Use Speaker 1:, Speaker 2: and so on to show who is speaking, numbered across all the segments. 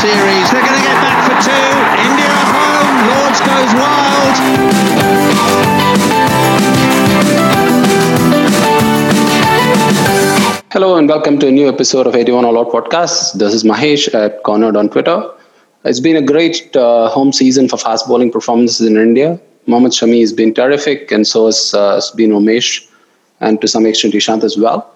Speaker 1: series. They're going to get back for two. India at home. Lords goes wild.
Speaker 2: Hello and welcome to a new episode of 81 All Out Podcast. This is Mahesh at Cornered on Twitter. It's been a great uh, home season for fast bowling performances in India. Mohammad Shami has been terrific, and so has, uh, has been Umesh, and to some extent Ishant as well.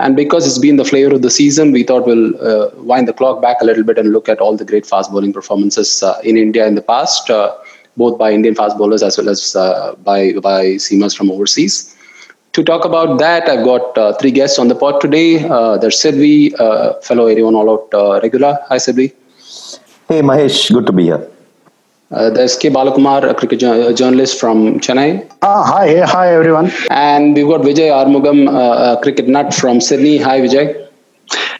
Speaker 2: And because it's been the flavor of the season, we thought we'll uh, wind the clock back a little bit and look at all the great fast bowling performances uh, in India in the past, uh, both by Indian fast bowlers as well as uh, by by seamers from overseas. To talk about that, I've got uh, three guests on the pod today. Uh, there's Sidvee, fellow 81 All Out regular. Hi, Sidvee.
Speaker 3: Hey, Mahesh. Good to be here.
Speaker 2: Uh, there's K. Balakumar, a cricket ju- journalist from Chennai.
Speaker 4: Ah, hi, hi everyone.
Speaker 2: And we've got Vijay Arumugam, uh, a cricket nut from Sydney. Hi, Vijay.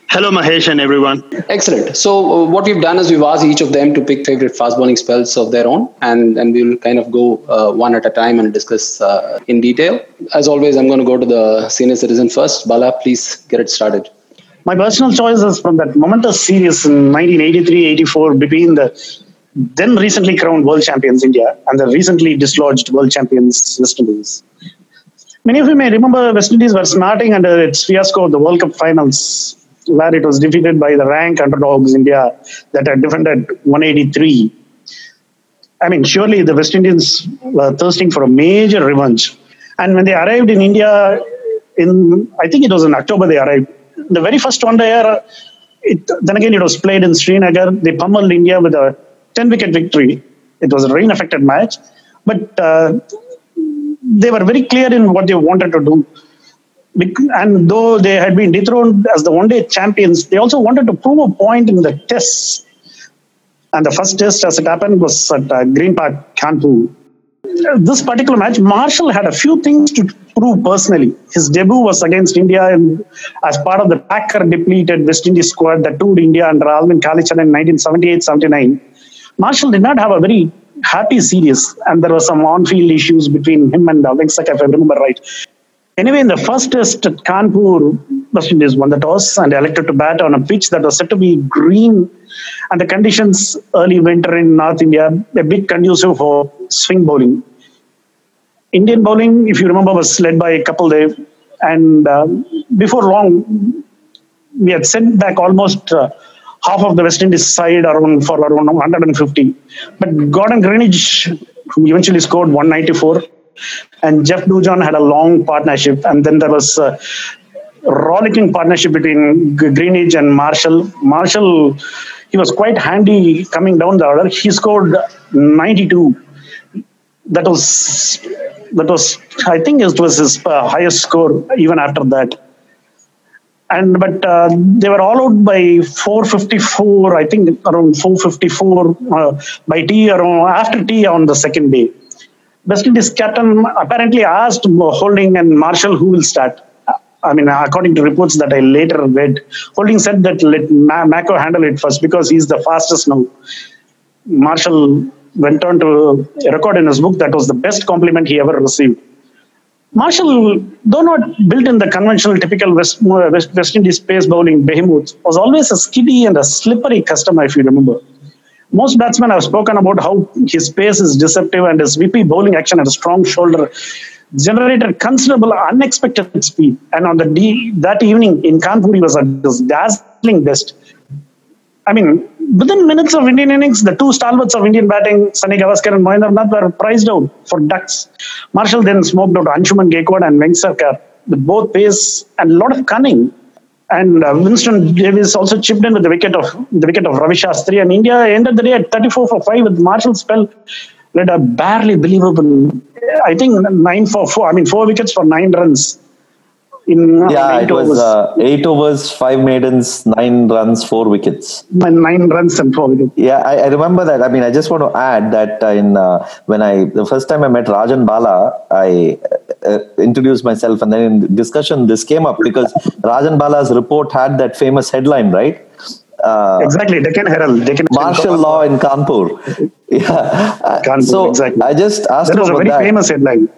Speaker 5: Hello, Mahesh and everyone.
Speaker 2: Excellent. So, uh, what we've done is we've asked each of them to pick favorite fast bowling spells of their own, and, and we'll kind of go uh, one at a time and discuss uh, in detail. As always, I'm going to go to the senior citizen first. Bala, please get it started.
Speaker 4: My personal choice is from that momentous series in 1983-84 between the then recently crowned world champions India and the recently dislodged world champions West Indies. Many of you may remember West Indies were smarting under its fiasco of the World Cup finals, where it was defeated by the rank underdogs India that had defended 183. I mean, surely the West Indians were thirsting for a major revenge. And when they arrived in India, in I think it was in October they arrived. The very first one day, it, then again it was played in Srinagar. They pummeled India with a 10 wicket victory. It was a rain affected match, but uh, they were very clear in what they wanted to do. And though they had been dethroned as the one day champions, they also wanted to prove a point in the tests. And the first test, as it happened, was at uh, Green Park, Kanpur. This particular match, Marshall had a few things to prove personally. His debut was against India in, as part of the Packer depleted West Indies squad that toured India under Alvin Kallicharran in 1978 79. Marshall did not have a very happy series, and there were some on-field issues between him and Vengsarkar, if I remember right. Anyway, in the first test at Kanpur, West Indies won the toss and elected to bat on a pitch that was said to be green, and the conditions early winter in North India a bit conducive for swing bowling. Indian bowling, if you remember, was led by Kapil Dev, and uh, before long, we had sent back almost. Uh, half of the West Indies side around for around 150. But Gordon Greenidge, eventually scored 194, and Jeff Dujon had a long partnership, and then there was a rollicking partnership between Greenidge and Marshall. Marshall, he was quite handy coming down the order. He scored 92. That was that was I think it was his uh, highest score even after that and but uh, they were all out by 454 i think around 454 uh, by tea around after tea on the second day. West indies captain apparently asked holding and marshall who will start. I mean according to reports that i later read holding said that let Ma- Maco handle it first because he's the fastest now. Marshall went on to record in his book that was the best compliment he ever received Marshall, though not built in the conventional typical West, uh, West, West Indies pace bowling behemoth, was always a skiddy and a slippery customer, if you remember. Most batsmen have spoken about how his pace is deceptive and his whippy bowling action and a strong shoulder generated considerable unexpected speed. And on the D, that evening in Kanpur, he was at his dazzling best. I mean, within minutes of Indian innings, the two stalwarts of Indian batting, Sunny Gavaskar and Mohinder Nath, were prized out for ducks. Marshall then smoked out Anshuman Gaikwad and Vengsarkar with both pace and a lot of cunning. And uh, Winston Davis also chipped in with the wicket of the wicket of Ravi Shastri, and India ended the day at 34 for five with Marshall's spell led a barely believable, I think nine for four. I mean four wickets for nine runs
Speaker 3: in yeah, it was uh, eight overs, five maidens, nine runs, four wickets.
Speaker 4: Nine runs and four wickets.
Speaker 3: Yeah, I, I remember that. I mean, I just want to add that uh, in uh, when I the first time I met Rajan Bala, I uh, introduced myself, and then in discussion this came up because Rajan Bala's report had that famous headline, right?
Speaker 4: Uh, exactly, Deccan Herald. Deccan
Speaker 3: martial law in Kanpur. Yeah.
Speaker 4: Kanpur,
Speaker 3: so
Speaker 4: exactly.
Speaker 3: I just asked
Speaker 4: that was a very
Speaker 3: that.
Speaker 4: famous headline.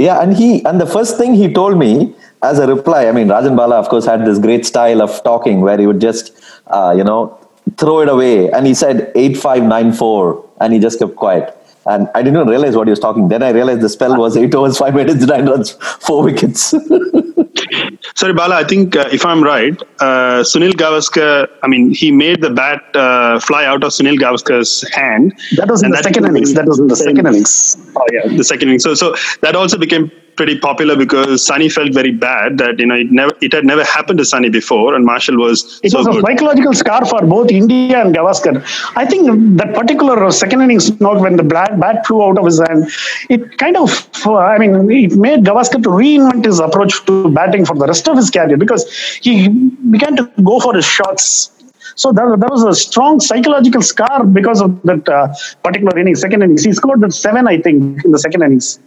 Speaker 3: Yeah, and he and the first thing he told me as a reply, I mean, Rajan Bala, of course, had this great style of talking where he would just, uh, you know, throw it away. And he said 8594 and he just kept quiet. And I didn't even realize what he was talking. Then I realized the spell was 8 overs, 5 minutes, 9 runs, 4 wickets.
Speaker 5: Sorry, Bala, I think uh, if I'm right, uh, Sunil Gavaskar, I mean, he made the bat uh, fly out of Sunil Gavaskar's hand.
Speaker 4: That was in the second innings. That was in the second innings.
Speaker 5: Oh, yeah, the second innings. So, so that also became pretty popular because Sunny felt very bad that you know it never it had never happened to Sunny before, and Marshall was
Speaker 4: it
Speaker 5: so
Speaker 4: was a
Speaker 5: good.
Speaker 4: psychological scar for both India and Gavaskar. I think that particular second innings knock when the bat, bat flew out of his hand, it kind of I mean it made Gavaskar to reinvent his approach to batting for the rest of his career because he began to go for his shots. So there, that was a strong psychological scar because of that uh, particular innings, second innings. He scored that seven, I think, in the second innings.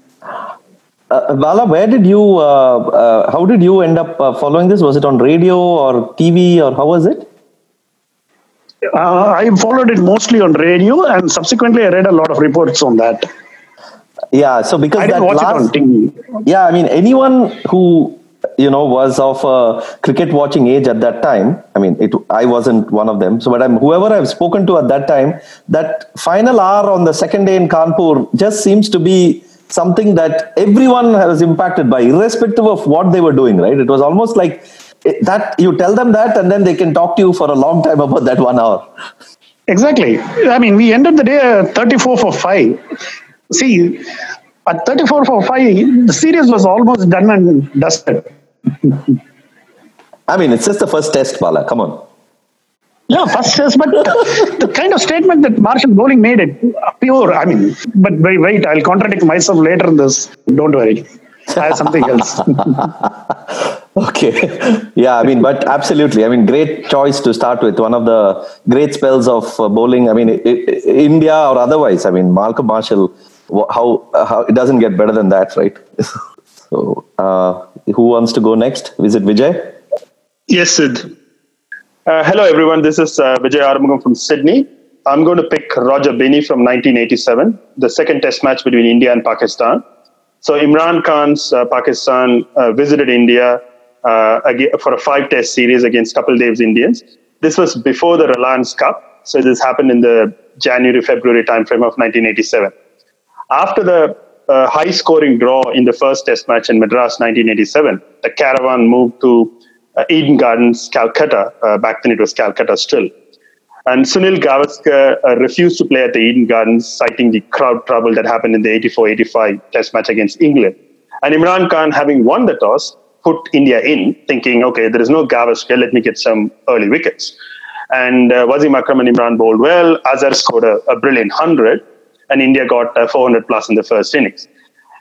Speaker 3: Uh, Bala, where did you, uh, uh, how did you end up uh, following this? Was it on radio or TV or how was it?
Speaker 4: Uh, I followed it mostly on radio and subsequently I read a lot of reports on that.
Speaker 3: Yeah, so because
Speaker 4: I didn't
Speaker 3: that
Speaker 4: watch
Speaker 3: last,
Speaker 4: it on TV.
Speaker 3: yeah, I mean, anyone who you know was of a cricket watching age at that time. I mean, it. I wasn't one of them. So, but I'm whoever I've spoken to at that time. That final hour on the second day in Kanpur just seems to be something that everyone was impacted by, irrespective of what they were doing. Right? It was almost like that. You tell them that, and then they can talk to you for a long time about that one hour.
Speaker 4: Exactly. I mean, we ended the day uh, 34 for 5. See, at 34 for 5, the series was almost done and dusted.
Speaker 3: I mean, it's just the first test, Bala. Come on.
Speaker 4: Yeah, first test, but the kind of statement that Marshall Bowling made it pure. I mean, but wait, wait, I'll contradict myself later in this. Don't worry. I have something else.
Speaker 3: Okay. yeah, I mean, but absolutely. I mean, great choice to start with. One of the great spells of uh, bowling. I mean, i i India or otherwise. I mean, Malcolm Marshall. How how it doesn't get better than that, right? so, uh, who wants to go next? Is it Vijay?
Speaker 5: Yes, Sid. Uh, hello, everyone. This is uh, Vijay Arumugam from Sydney. I'm going to pick Roger Binny from 1987, the second test match between India and Pakistan. So Imran Khan's uh, Pakistan uh, visited India uh, for a five test series against Kapil Dev's Indians. This was before the Reliance Cup. So this happened in the January, February timeframe of 1987. After the uh, high scoring draw in the first test match in Madras 1987, the caravan moved to uh, Eden Gardens, Calcutta. Uh, back then it was Calcutta still. And Sunil Gavaskar uh, refused to play at the Eden Gardens, citing the crowd trouble that happened in the 84 85 test match against England. And Imran Khan, having won the toss, put India in, thinking, okay, there is no Gavaskar, let me get some early wickets. And uh, Wasim Akram and Imran bowled well. Azhar scored a, a brilliant 100, and India got uh, 400 plus in the first innings.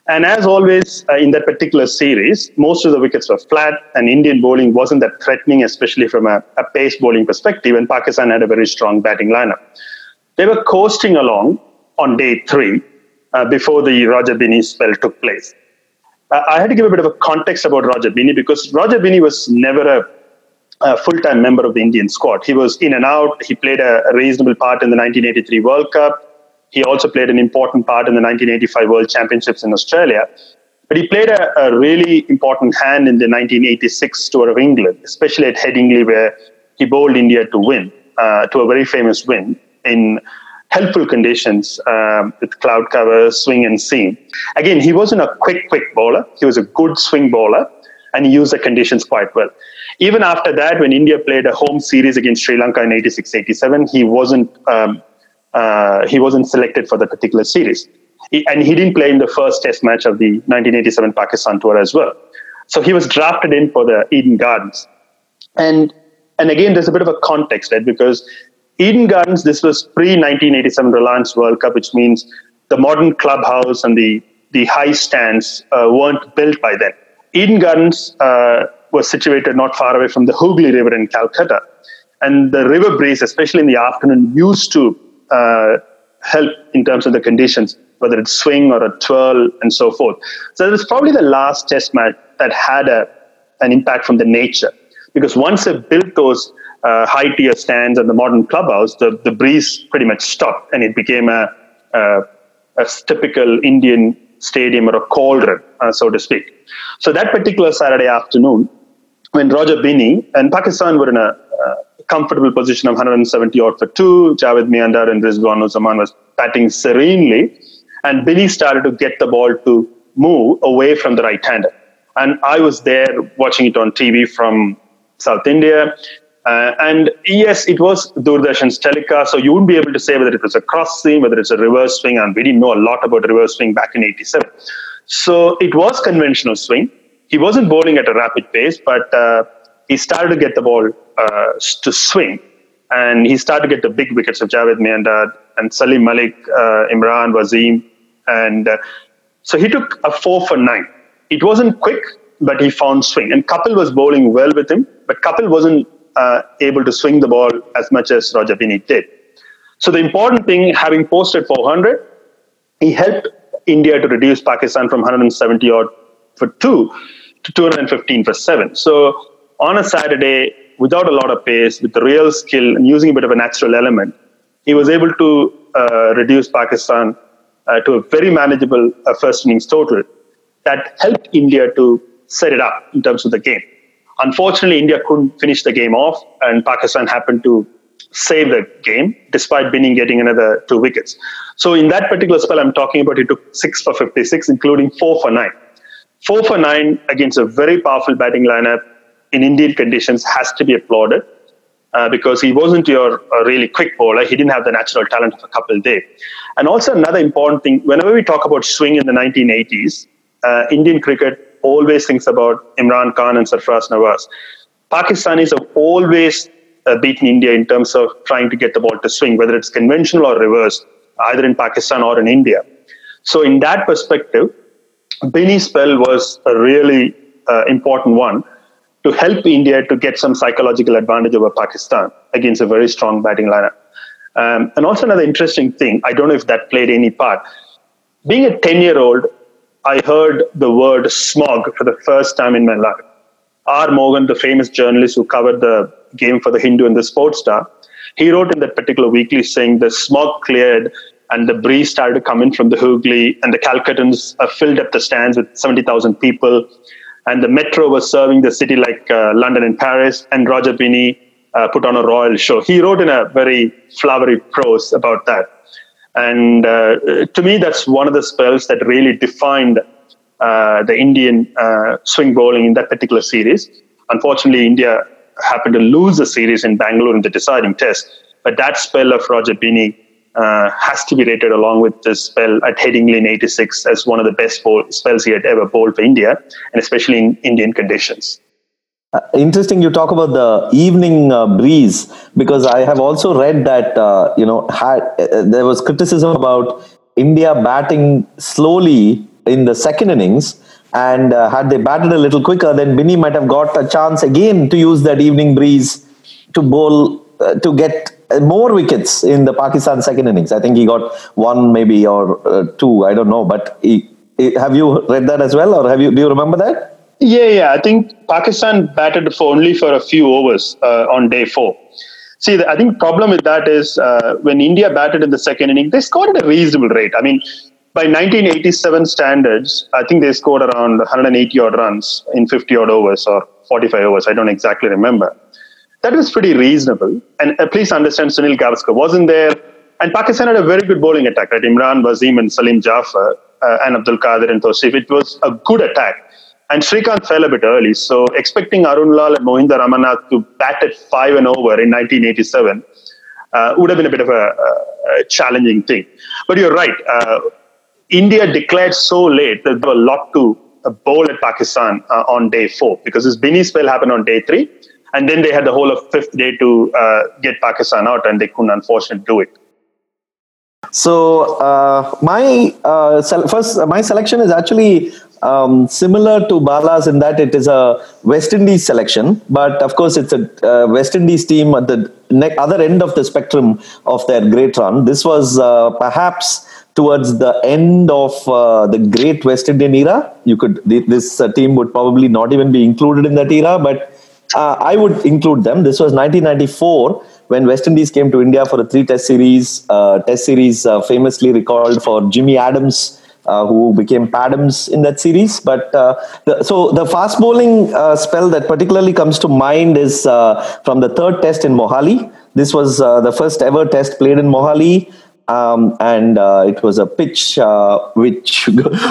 Speaker 5: And as always uh, in that particular series, most of the wickets were flat, and Indian bowling wasn't that threatening, especially from a, a pace bowling perspective. And Pakistan had a very strong batting lineup. They were coasting along on day three uh, before the Roger Binny spell took place. Uh, I had to give a bit of a context about Roger Binny because Roger Binny was never a, a full-time member of the Indian squad. He was in and out. He played a, a reasonable part in the 1983 World Cup. He also played an important part in the 1985 World Championships in Australia. But he played a, a really important hand in the 1986 Tour of England, especially at Headingley, where he bowled India to win, uh, to a very famous win in helpful conditions um, with cloud cover, swing, and seam. Again, he wasn't a quick, quick bowler. He was a good swing bowler, and he used the conditions quite well. Even after that, when India played a home series against Sri Lanka in 86-87, he wasn't um, uh, he wasn't selected for the particular series. He, and he didn't play in the first test match of the 1987 Pakistan tour as well. So he was drafted in for the Eden Gardens. And, and again, there's a bit of a context, right? Because Eden Gardens, this was pre 1987 Reliance World Cup, which means the modern clubhouse and the, the high stands uh, weren't built by then. Eden Gardens uh, was situated not far away from the Hooghly River in Calcutta. And the river breeze, especially in the afternoon, used to uh, help in terms of the conditions, whether it's swing or a twirl and so forth. So it was probably the last test match that had a, an impact from the nature. Because once they built those uh, high tier stands and the modern clubhouse, the, the breeze pretty much stopped and it became a, a, a typical Indian stadium or a cauldron, uh, so to speak. So that particular Saturday afternoon, when Roger Binny and Pakistan were in a uh, comfortable position of 170 odd for two. Javed Miandad and Rizwan Zaman was batting serenely. And Billy started to get the ball to move away from the right hander. And I was there watching it on TV from South India. Uh, and yes, it was Doordarshan's telecast, so you wouldn't be able to say whether it was a cross swing, whether it's a reverse swing, and we didn't know a lot about reverse swing back in 87. So it was conventional swing. He wasn't bowling at a rapid pace, but uh, he started to get the ball uh, to swing. And he started to get the big wickets of Javed Miandad and Salim Malik, uh, Imran, Wasim. And uh, so he took a four for nine. It wasn't quick, but he found swing. And Kapil was bowling well with him, but Kapil wasn't uh, able to swing the ball as much as Roger Binny did. So the important thing, having posted 400, he helped India to reduce Pakistan from 170 odd for two to 215 for seven. So on a Saturday, without a lot of pace, with the real skill and using a bit of a natural element, he was able to uh, reduce Pakistan uh, to a very manageable uh, first innings total that helped India to set it up in terms of the game. Unfortunately, India couldn't finish the game off, and Pakistan happened to save the game despite Binny getting another two wickets. So, in that particular spell I'm talking about, he took six for 56, including four for nine. Four for nine against a very powerful batting lineup in Indian conditions has to be applauded. Uh, because he wasn't your uh, really quick bowler. He didn't have the natural talent of a Kapil Dev. And also another important thing, whenever we talk about swing in the 1980s, uh, Indian cricket always thinks about Imran Khan and Sarfraz Nawaz. Pakistanis have always uh, beaten India in terms of trying to get the ball to swing, whether it's conventional or reverse, either in Pakistan or in India. So, in that perspective, Binny's spell was a really uh, important one to help India to get some psychological advantage over Pakistan against a very strong batting lineup. Um, and also, another interesting thing, I don't know if that played any part. Being a 10 year old, I heard the word smog for the first time in my life. R. Mohan, the famous journalist who covered the game for the Hindu and the Sports Star, he wrote in that particular weekly saying the smog cleared and the breeze started to come in from the Hooghly and the Calcuttans filled up the stands with 70,000 people. And the metro was serving the city like uh, London and Paris. And Roger Binny uh, put on a royal show. He wrote in a very flowery prose about that. And uh, to me, that's one of the spells that really defined uh, the Indian uh, swing bowling in that particular series. Unfortunately, India happened to lose the series in Bangalore in the deciding test. But that spell of Roger Binny uh, has to be rated along with this spell at Headingley in 86 as one of the best bowl, spells he had ever bowled for India, and especially in Indian conditions.
Speaker 3: Uh, interesting you talk about the evening uh, breeze because I have also read that uh, you know uh, there was criticism about India batting slowly in the second innings and uh, had they batted a little quicker then Binny might have got a chance again to use that evening breeze to bowl to get more wickets in the Pakistan second innings. I think he got one maybe or two I don't know but he, he, have you read that as well or have you do you remember that?
Speaker 5: Yeah, yeah. I think Pakistan batted for only for a few overs uh, on day four. See, the, I think problem with that is uh, when India batted in the second inning, they scored at a reasonable rate. I mean, by 1987 standards, I think they scored around 180 odd runs in 50 odd overs or 45 overs. I don't exactly remember. That was pretty reasonable. And uh, please understand, Sunil Gavaskar wasn't there. And Pakistan had a very good bowling attack, right? Imran, Wasim, and Salim Jafar, uh, and Abdul Qadir and Tauseef. It was a good attack. And Srikanth fell a bit early. So expecting Arun Lal and Mohinder Amarnath to bat at five and over in 1987 uh, would have been a bit of a, a challenging thing. But you're right. Uh, India declared so late that there was a lot to bowl at Pakistan uh, on day four because this Binny spell happened on day three. And then they had the whole of fifth day to uh, get Pakistan out, and they couldn't unfortunately do it.
Speaker 3: So uh, my uh, first my selection is actually um, similar to Bala's in that it is a West Indies selection, but of course it's a uh, West Indies team at the ne- other end of the spectrum of their great run. This was uh, perhaps towards the end of uh, the great West Indian era. You could this uh, team would probably not even be included in that era, but uh, I would include them. This was 1994 when West Indies came to India for a three-test series. Uh, test series famously recalled for Jimmy Adams uh, who became Padams in that series. But uh, the, so the fast bowling uh, spell that particularly comes to mind is uh, from the third test in Mohali. This was uh, the first ever test played in Mohali. Um, and uh, it was a pitch which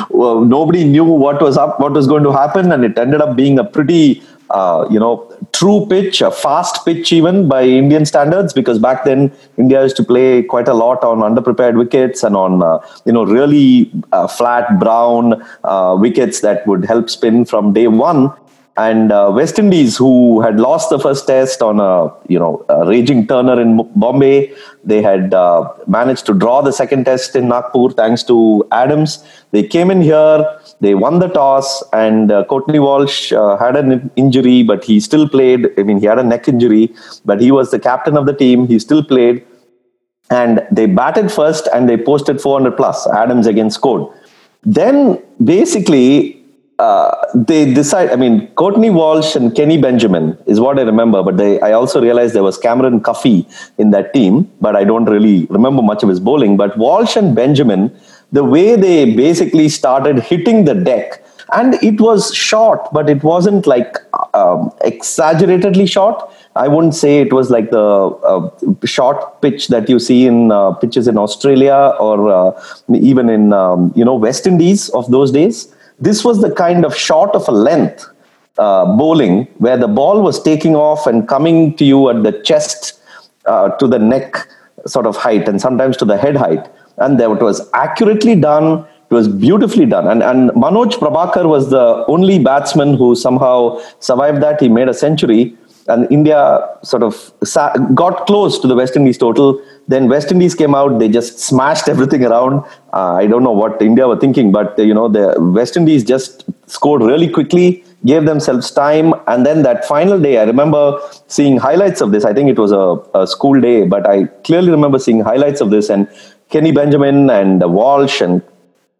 Speaker 3: well, nobody knew what was up, what was going to happen, and it ended up being a pretty uh, you know, true pitch, a fast pitch even by Indian standards, because back then India used to play quite a lot on underprepared wickets and on, uh, you know, really uh, flat brown uh, wickets that would help spin from day one and uh, West Indies, who had lost the first test on a you know a raging turner in Bombay, they had uh, managed to draw the second test in Nagpur thanks to Adams. They came in here, they won the toss, and uh, Courtney Walsh uh, had an injury, but he still played. I mean, he had a neck injury, but he was the captain of the team. He still played, and they batted first and they posted 400 plus. Adams again scored. Then basically uh, they decide. I mean, Courtney Walsh and Kenny Benjamin is what I remember. But they, I also realized there was Cameron Cuffy in that team, but I don't really remember much of his bowling. But Walsh and Benjamin, the way they basically started hitting the deck, and it was short, but it wasn't like um, exaggeratedly short. I wouldn't say it was like the uh, short pitch that you see in uh, pitches in Australia or uh, even in um, you know West Indies of those days this was the kind of short of a length uh, bowling where the ball was taking off and coming to you at the chest uh, to the neck sort of height and sometimes to the head height. And it was accurately done. It was beautifully done. And, and Manoj Prabhakar was the only batsman who somehow survived that. He made a century and India sort of got close to the West Indies total. Then West Indies came out; they just smashed everything around. Uh, I don't know what India were thinking, but you know the West Indies just scored really quickly, gave themselves time, and then that final day, I remember seeing highlights of this. I think it was a, a school day, but I clearly remember seeing highlights of this and Kenny Benjamin and Walsh and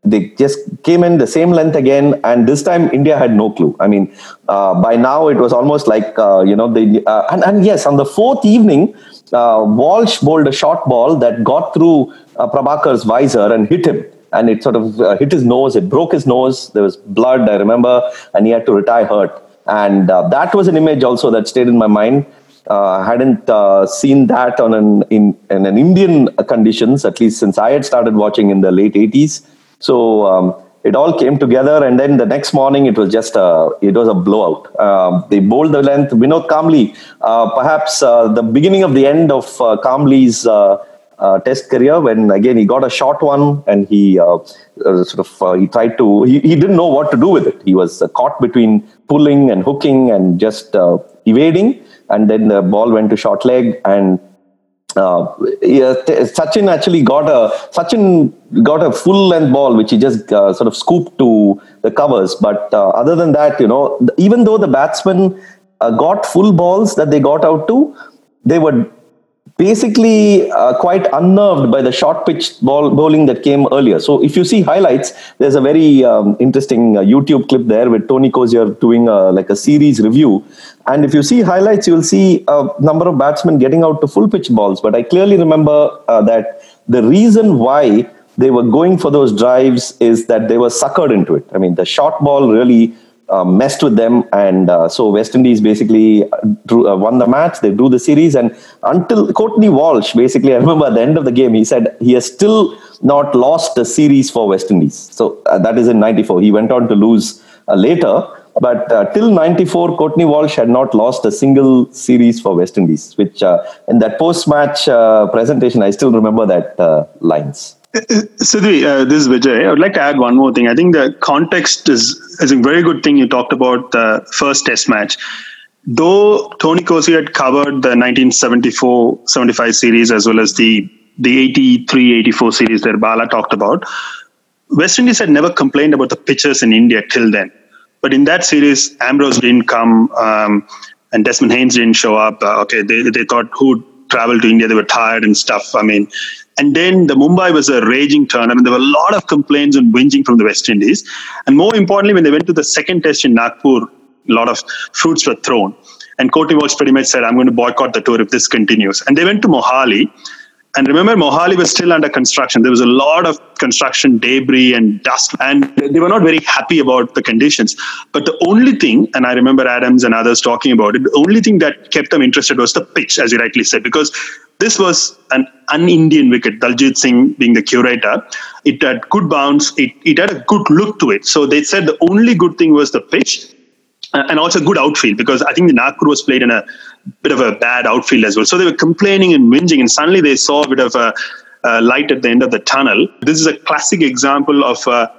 Speaker 3: they just came in the same length again and this time india had no clue. I mean uh, by now it was almost like uh, you know they uh, and, and yes on the fourth evening uh, walsh bowled a short ball that got through uh, prabhakar's visor and hit him. And it sort of uh, hit his nose it broke his nose there was blood i remember and he had to retire hurt. And that was an image also that stayed in my mind. Uh, hadn't uh, seen that on an in, in an Indian conditions at least since I had started watching in the late 80s. So um, it all came together, and then the next morning it was just a it was a blowout. Um, they bowled the length. Vinod Kambli, uh, perhaps uh, the beginning of the end of uh, Kambli's. Uh, uh, test career when again he got a short one and he uh, uh, sort of uh, he tried to he, he didn't know what to do with it he was caught between pulling and hooking and just evading and then the ball went to short leg and uh, yeah, Sachin actually got a Sachin got a full length ball which he just uh, sort of scooped to the covers. But uh, other than that, you know, even though the batsmen uh, got full balls that they got out to, they were basically uh, quite unnerved by the short pitch ball bowling that came earlier. So if you see highlights, there's a very um, interesting uh, YouTube clip there with Tony Cozier doing a, like a series review. And if you see highlights, you'll see a number of batsmen getting out to full pitch balls. But I clearly remember uh, that the reason why they were going for those drives is that they were suckered into it. I mean, the short ball really uh, messed with them, and uh, so West Indies basically drew, uh, won the match. They drew the series, and until Courtney Walsh, basically, I remember at the end of the game, he said he has still not lost a series for West Indies. So uh, that is in '94. He went on to lose uh, later, but uh, till 94, Courtney Walsh had not lost a single series for West Indies, which uh, in that post match uh, presentation, I still remember that lines.
Speaker 5: Sidvee, uh, this is Vijay. I would like to add one more thing. I think the context is, is a very good thing you talked about the first test match. Though Tony Cozier had covered the 1974-75 series as well as the the 83-84 series that Bala talked about, West Indies had never complained about the pitches in India till then. But in that series, Ambrose didn't come um, and Desmond Haynes didn't show up. Uh, okay, they, they thought who'd travel to India, they were tired and stuff. I mean, and then the Mumbai was a raging turner, and there were a lot of complaints and whinging from the West Indies. And more importantly, when they went to the second test in Nagpur, a lot of fruits were thrown. And Courtney Walsh pretty much said, I'm going to boycott the tour if this continues. And they went to Mohali. And remember, Mohali was still under construction. There was a lot of construction debris and dust, and they were not very happy about the conditions. But the only thing, and I remember Adams and others talking about it, the only thing that kept them interested was the pitch, as you rightly said, because this was an un-Indian wicket, Daljit Singh being the curator. It had good bounce, it, it had a good look to it. So they said the only good thing was the pitch uh, and also good outfield because I think the Nagpur was played in a bit of a bad outfield as well. So they were complaining and whinging, and suddenly they saw a bit of a, a light at the end of the tunnel. This is a classic example of uh,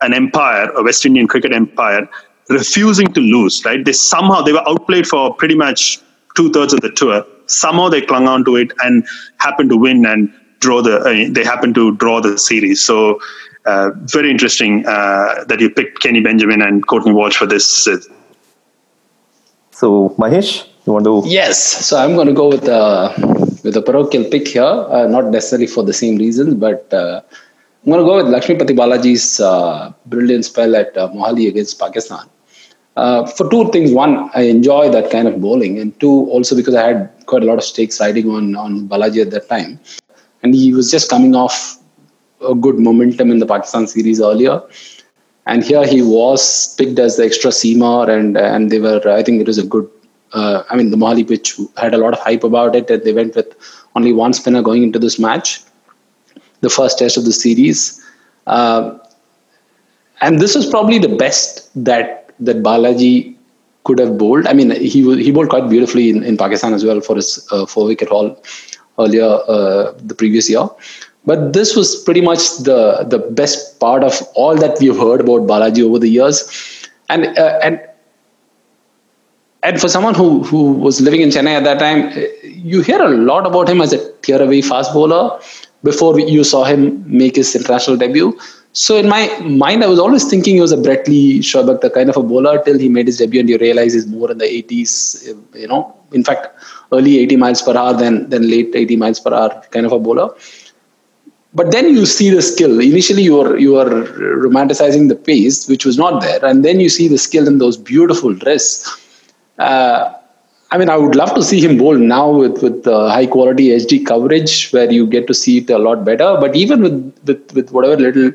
Speaker 5: an empire, a West Indian cricket empire, refusing to lose. Right? They somehow they were outplayed for pretty much two thirds of the tour. Somehow they clung on to it and happened to win and draw the. Uh, they happened to draw the series. So. Uh, very interesting uh, that you picked Kenny Benjamin and Courtney Walsh for this uh,
Speaker 3: so, Mahesh, you want to?
Speaker 2: Yes. So I'm going to go with uh, with a parochial pick here, uh, not necessarily for the same reasons, but uh, I'm going to go with Lakshmipathy Balaji's uh, brilliant spell at uh, Mohali against Pakistan. Uh, for two things. One, I enjoy that kind of bowling, and two, also because I had quite a lot of stakes riding on on Balaji at that time, and he was just coming off a good momentum in the Pakistan series earlier and here he was picked as the extra seamer and and they were i think it was a good uh, i mean the Mohali pitch had a lot of hype about it and they went with only one spinner going into this match the first test of the series. Uh, and this was probably the best that that balaji could have bowled. I mean he he bowled quite beautifully in, in pakistan as well for his uh, four wicket haul earlier uh, the previous year. But this was pretty much the the best part of all that we've heard about Balaji over the years, and uh, and and for someone who who was living in Chennai at that time, eh, you hear a lot about him as a tear away fast bowler before you saw him make his international debut. So in my mind, I was always thinking he was a Brett Lee the kind of a bowler till he made his debut, and you realize he's more in the 80s. Eh, you know, in fact, early 80 miles per hour than than late 80 miles per hour kind of a bowler but then you see the skill initially you are you are romanticizing the pace which was not there and then you see the skill in those beautiful wrists uh, I mean, I would love to see him bowl now with with uh, high quality HD coverage, where you get to see it a lot better. But even with with, with whatever little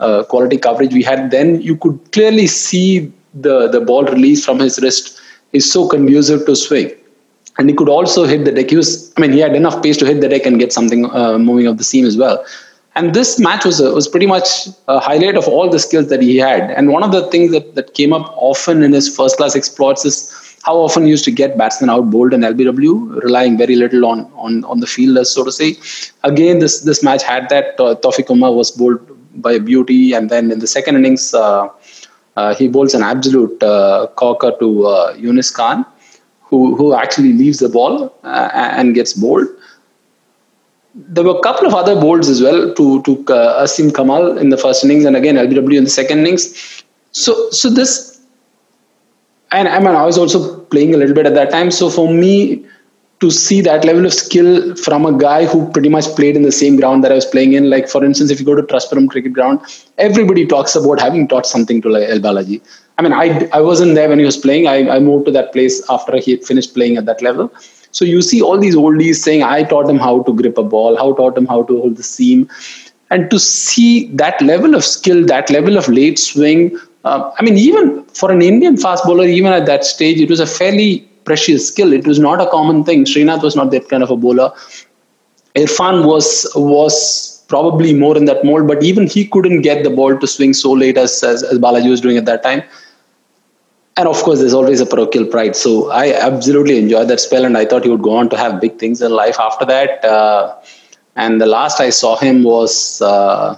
Speaker 2: uh, quality coverage we had then, you could clearly see the the ball release from his wrist is so conducive to swing and he could also hit the deck. He was, I mean, he had enough pace to hit the deck and get something uh, moving up the seam as well. And this match was a, was pretty much a highlight of all the skills that he had. And one of the things that, that came up often in his first class exploits is how often used to get batsmen out bowled in LBW, relying very little on on on the fielders, so to say. Again, this this match had that. Uh, Taufiq Umar was bowled by a beauty, and then in the second innings, uh, uh, he bowls an absolute uh, corker to uh, Younis Khan who, who actually leaves the ball uh, and gets bowled. There were a couple of other bowls as well to, to uh, Asim Kamal in the first innings and again LBW in the second innings. So, so this, and I mean, I was also playing a little bit at that time. So for me, to see that level of skill from a guy who pretty much played in the same ground that I was playing in. Like, for instance, if you go to Trustpuram cricket ground, everybody talks about having taught something to L Balaji. I mean, I, I wasn't there when he was playing. I, I moved to that place after he had finished playing at that level. So you see all these oldies saying, I taught him how to grip a ball, how taught him how to hold the seam. And to see that level of skill, that level of late swing, uh, I mean, even for an Indian fast bowler, even at that stage, it was a fairly precious skill. It was not a common thing. Srinath was not that kind of a bowler. Irfan was was probably more in that mold, but even he couldn't get the ball to swing so late as, as, as Balaji was doing at that time and of course there's always a parochial pride so i absolutely enjoyed that spell and i thought he would go on to have big things in life after that uh, and the last i saw him was uh,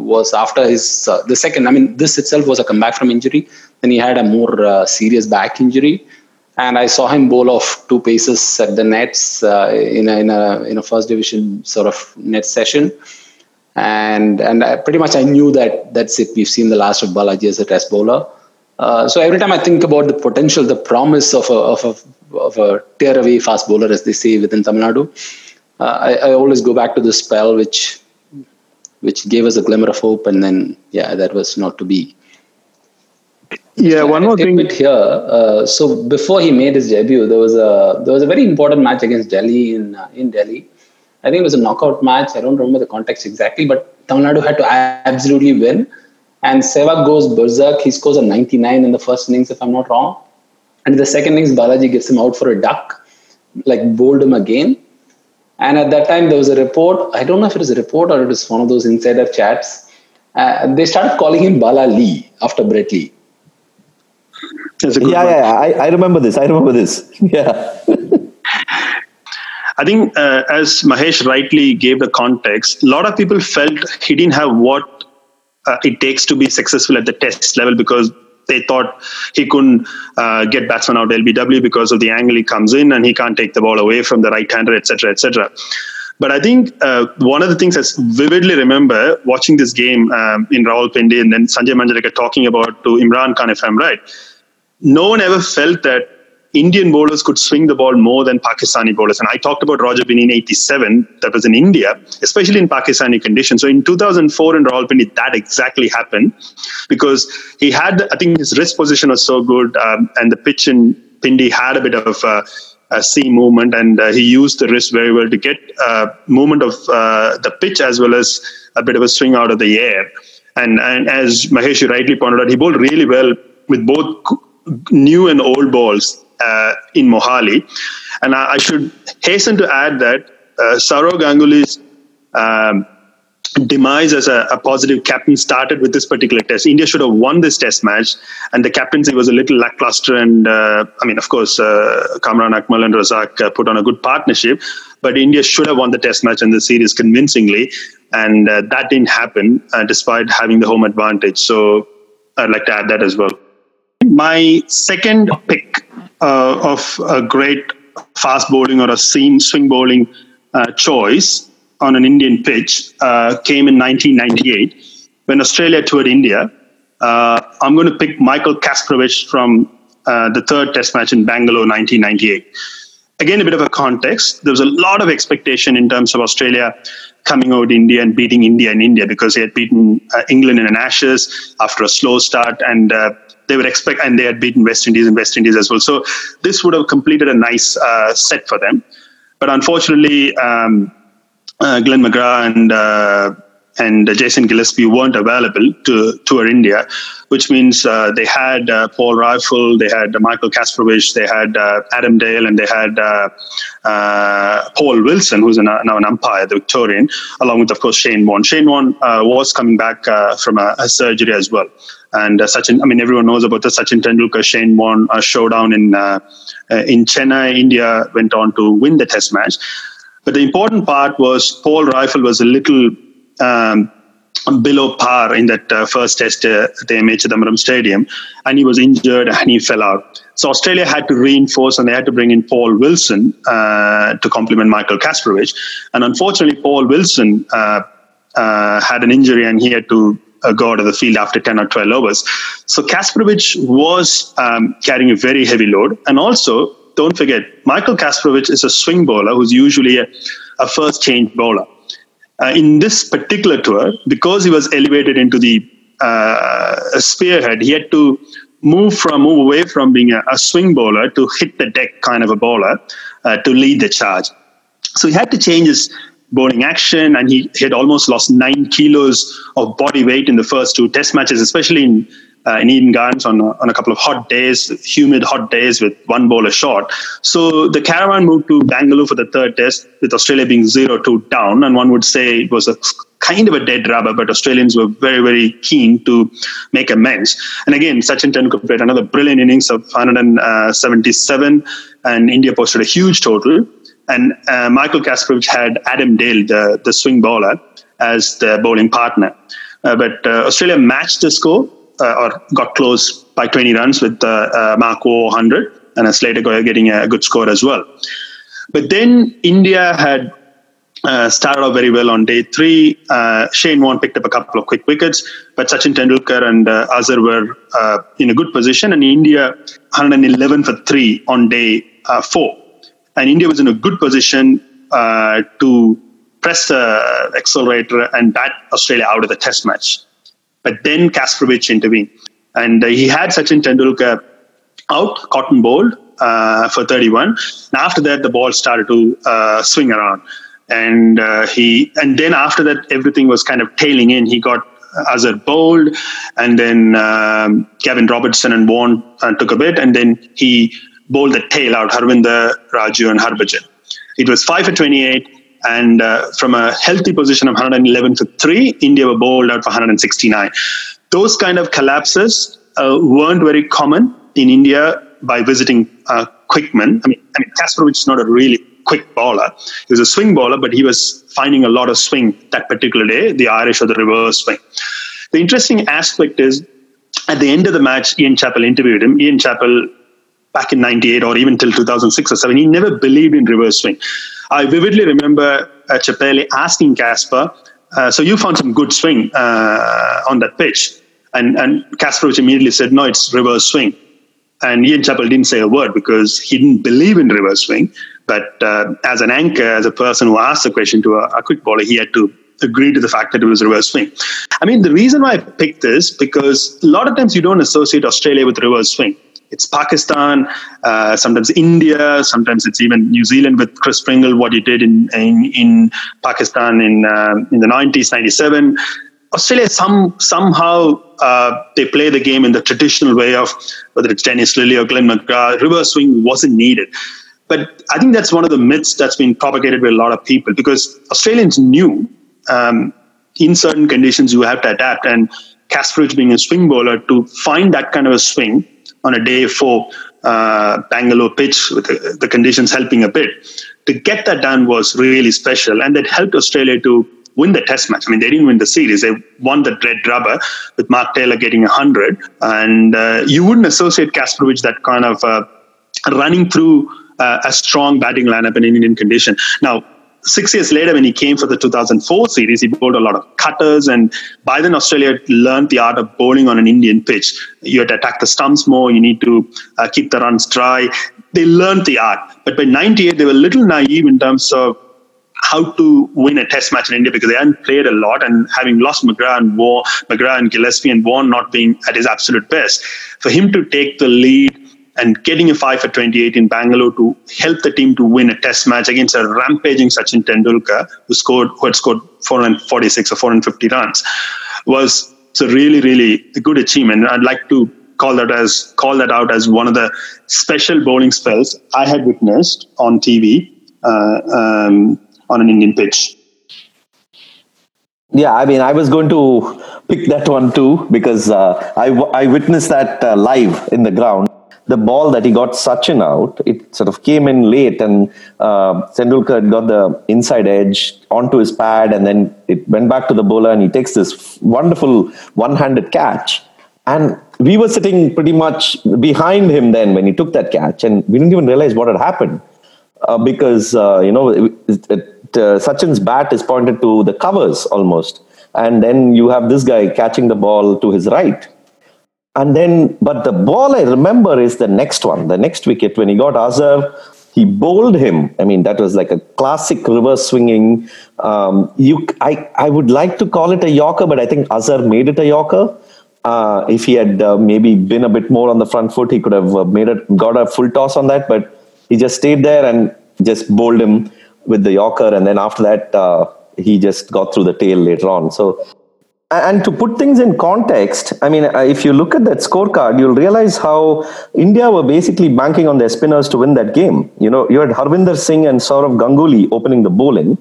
Speaker 2: was after his uh, the second i mean this itself was a comeback from injury. Then he had a more uh, serious back injury. And i saw him bowl off two paces at the nets uh, in a, in a in a first division sort of net session. And and I, pretty much i knew that that's it. We've seen the last of balaji as a test bowler. Uh, so every time I think about the potential, the promise of a, of a, of a tear away fast bowler, as they say within Tamil Nadu, uh, I, I, always go back to the spell which which gave us a glimmer of hope, and then yeah, that was not to be.
Speaker 5: Yeah, one more thing
Speaker 2: here. Uh, so before he made his debut, there was a there was a very important match against Delhi in uh, in Delhi, I think it was a knockout match. I don't remember the context exactly, but Tamil Nadu had to absolutely win. And Sehwag goes berserk. He scores a 99 in the first innings, if I'm not wrong. And the second innings, Balaji gets him out for a duck, like bowled him again. And at that time, there was a report. I don't know if it was a report or it was one of those insider chats. Uh, they started calling him Bala Lee after Brett Lee.
Speaker 3: yeah, yeah, I, I remember this. I remember this. Yeah.
Speaker 5: I think, uh, as Mahesh rightly gave the context, a lot of people felt he didn't have what uh, it takes to be successful at the test level because they thought he couldn't uh, get batsman out LBW because of the angle he comes in and he can't take the ball away from the right hander, etc., etc. But I think uh, one of the things I vividly remember watching this game um, in Rawalpindi and then Sanjay Manjrekar talking about to Imran Khan, if I'm right, no one ever felt that Indian bowlers could swing the ball more than Pakistani bowlers. And I talked about Roger Binny in 87, that was in India, especially in Pakistani conditions. So in 2004 in Rawalpindi, that exactly happened because he had, I think his wrist position was so good um, and the pitch in Pindi had a bit of uh, a seam movement and uh, he used the wrist very well to get uh, movement of uh, the pitch as well as a bit of a swing out of the air. And, and as Mahesh rightly pointed out, he bowled really well with both new and old balls uh, in Mohali. And I, I, should hasten to add that uh, Sourav Ganguly's um, demise as a, a, positive captain started with this particular test. India should have won this test match, and the captaincy was a little lackluster. And uh, I mean, of course, uh, Kamran Akmal and Razak uh, put on a good partnership, but India should have won the test match and the series convincingly, and uh, that didn't happen uh, despite having the home advantage. So I'd like to add that as well. My second pick of a great fast bowling or a seam swing bowling uh, choice on an Indian pitch uh, came in 1998 when Australia toured India. Uh, I'm going to pick Michael Kasprowicz from uh, the third Test match in Bangalore, 1998. Again, a bit of a context. There was a lot of expectation in terms of Australia coming out India and beating India in India because they had beaten uh, England in an Ashes after a slow start and uh, they would expect, and they had beaten West Indies and West Indies as well. So this would have completed a nice uh, set for them. But unfortunately, um, uh, Glenn McGrath and uh, and Jason Gillespie weren't available to tour India, which means uh, they had uh, Paul Reiffel, they had Michael Kasprowicz, they had uh, Adam Dale, and they had uh, uh, Paul Wilson, who's an, now an umpire, the Victorian, along with, of course, Shane Warne. Shane Warne uh, was coming back from a, a, surgery as well. And Sachin, I mean, everyone knows about the Sachin Tendulkar Shane Warne showdown in in Chennai. India went on to win the Test match. But the important part was Paul Reiffel was a little um, below par in that uh, first test uh, at the MH Stadium, and he was injured and he fell out. So Australia had to reinforce and they had to bring in Paul Wilson uh, to complement Michael Kasprowicz. And unfortunately, Paul Wilson uh, uh, had an injury and he had to uh, go out of the field after 10 or 12 overs. So Kasprowicz was um, carrying a very heavy load. And also, don't forget, Michael Kasprowicz is a swing bowler who's usually a, a first change bowler uh, in this particular tour, because he was elevated into the uh, spearhead, he had to move from move away from being a, a, swing bowler to hit the deck kind of a bowler uh, to lead the charge. So he had to change his bowling action, and he, had almost lost nine kilos of body weight in the first two Test matches, especially in uh, in Eden Gardens on a, on a couple of hot days, humid hot days with one bowler short. So the caravan moved to Bangalore for the third test, with Australia being 0-2 down. And one would say it was a kind of a dead rubber, but Australians were very, very keen to make amends. And again, Sachin Tendulkar played another brilliant innings of 177, and India posted a huge total. And uh, Michael Kasprowicz had Adam Dale, the, the swing bowler, as the bowling partner. Uh, but uh, Australia matched the score uh, or got close by 20 runs with uh, uh, Mark 100 and a Slater getting a good score as well. But then India had uh, started off very well on day three. Uh, Shane Warne picked up a couple of quick wickets, but Sachin Tendulkar and uh, Azhar were uh, in a good position, and India 111 for three on day four. And India was in a good position to press the accelerator and bat Australia out of the test match. But then Kasprowicz intervened. And uh, he had Sachin Tendulkar out, caught and bowled uh, for 31. And after that, the ball started to uh, swing around. and uh, he and then after that everything was kind of tailing in. He got Azhar bowled, and then um, Gavin Robertson and Vaughan uh, took a bit, and then he bowled the tail out, Harvinder, Raju, and Harbhajan. It was five for 28, and uh, from a healthy position of 111 for three, India were bowled out for 169. Those kind of collapses uh, weren't very common in India by visiting uh, Quickman. I mean, I mean, Kasprowicz is not a really quick bowler. He was a swing bowler, but he was finding a lot of swing that particular day, the Irish or the reverse swing. The interesting aspect is at the end of the match, Ian Chappell interviewed him. Ian Chappell, back in 98 or even till 2006 or 7, he never believed in reverse swing. I vividly remember uh, asking Casper, uh, so you found some good swing uh, on that pitch. And, and Kasprowicz immediately said, no, it's reverse swing. And Ian Chappell didn't say a word because he didn't believe in reverse swing. But uh, as an anchor, as a person who asked the question to a, a quick bowler, he had to agree to the fact that it was reverse swing. I mean, the reason why I picked this because a lot of times you don't associate Australia with reverse swing. It's Pakistan, uh, sometimes India, sometimes it's even New Zealand with Chris Pringle, what he did in in, in Pakistan in uh, in the 90s, 97. Australia some somehow uh, they play the game in the traditional way of whether it's Dennis Lillee or Glenn McGrath. Reverse swing wasn't needed. But I think that's one of the myths that's been propagated by a lot of people because Australians knew um, in certain conditions you have to adapt. And Kasprowicz being a swing bowler to find that kind of a swing on a day four uh, Bangalore pitch with the, the conditions helping a bit. To get that done was really special, and that helped Australia to win the test match. I mean, they didn't win the series. They won the dead rubber with Mark Taylor getting 100. And uh, you wouldn't associate Kasprowicz that kind of uh, running through uh, a strong batting lineup in Indian condition. Now, six years later, when he came for the 2004 series, he bowled a lot of cutters, and by then Australia learned the art of bowling on an Indian pitch. You had to attack the stumps more. You need to uh, keep the runs dry. They learned the art, but by 98 they were a little naive in terms of how to win a test match in India because they hadn't played a lot and having lost McGrath and War, McGrath and Gillespie and Warne not being at his absolute best. For him to take the lead and getting a 5 for 28 in Bangalore to help the team to win a test match against a rampaging Sachin Tendulkar who scored who had scored 446 or 450 runs was a really really good achievement. I'd like to call that as call that out as one of the special bowling spells I had witnessed on TV uh, um, on an Indian pitch.
Speaker 3: Yeah, I mean, I was going to pick that one too because uh, I, I witnessed that uh, live in the ground the ball that he got Sachin out, it sort of came in late, and uh, Tendulkar got the inside edge onto his pad, and then it went back to the bowler, and he takes this wonderful one-handed catch. And we were sitting pretty much behind him then when he took that catch, and we didn't even realize what had happened. Uh, because uh, you know it, it, uh, Sachin's bat is pointed to the covers almost, and then you have this guy catching the ball to his right and then, but the ball I remember is the next one, the next wicket when he got Azhar. He bowled him. I mean, that was like a classic reverse swinging. Um, you, I, I would like to call it a Yorker, but I think Azhar made it a Yorker. Uh, if he had uh, maybe been a bit more on the front foot, he could have uh, made it, got a full toss on that. But he just stayed there and just bowled him with the Yorker, and then after that, uh, he just got through the tail later on. So and to put things in context, I mean, uh, if you look at that scorecard, you'll realize how India were basically banking on their spinners to win that game. You know, you had Harvinder Singh and Sourav Ganguly opening the bowling.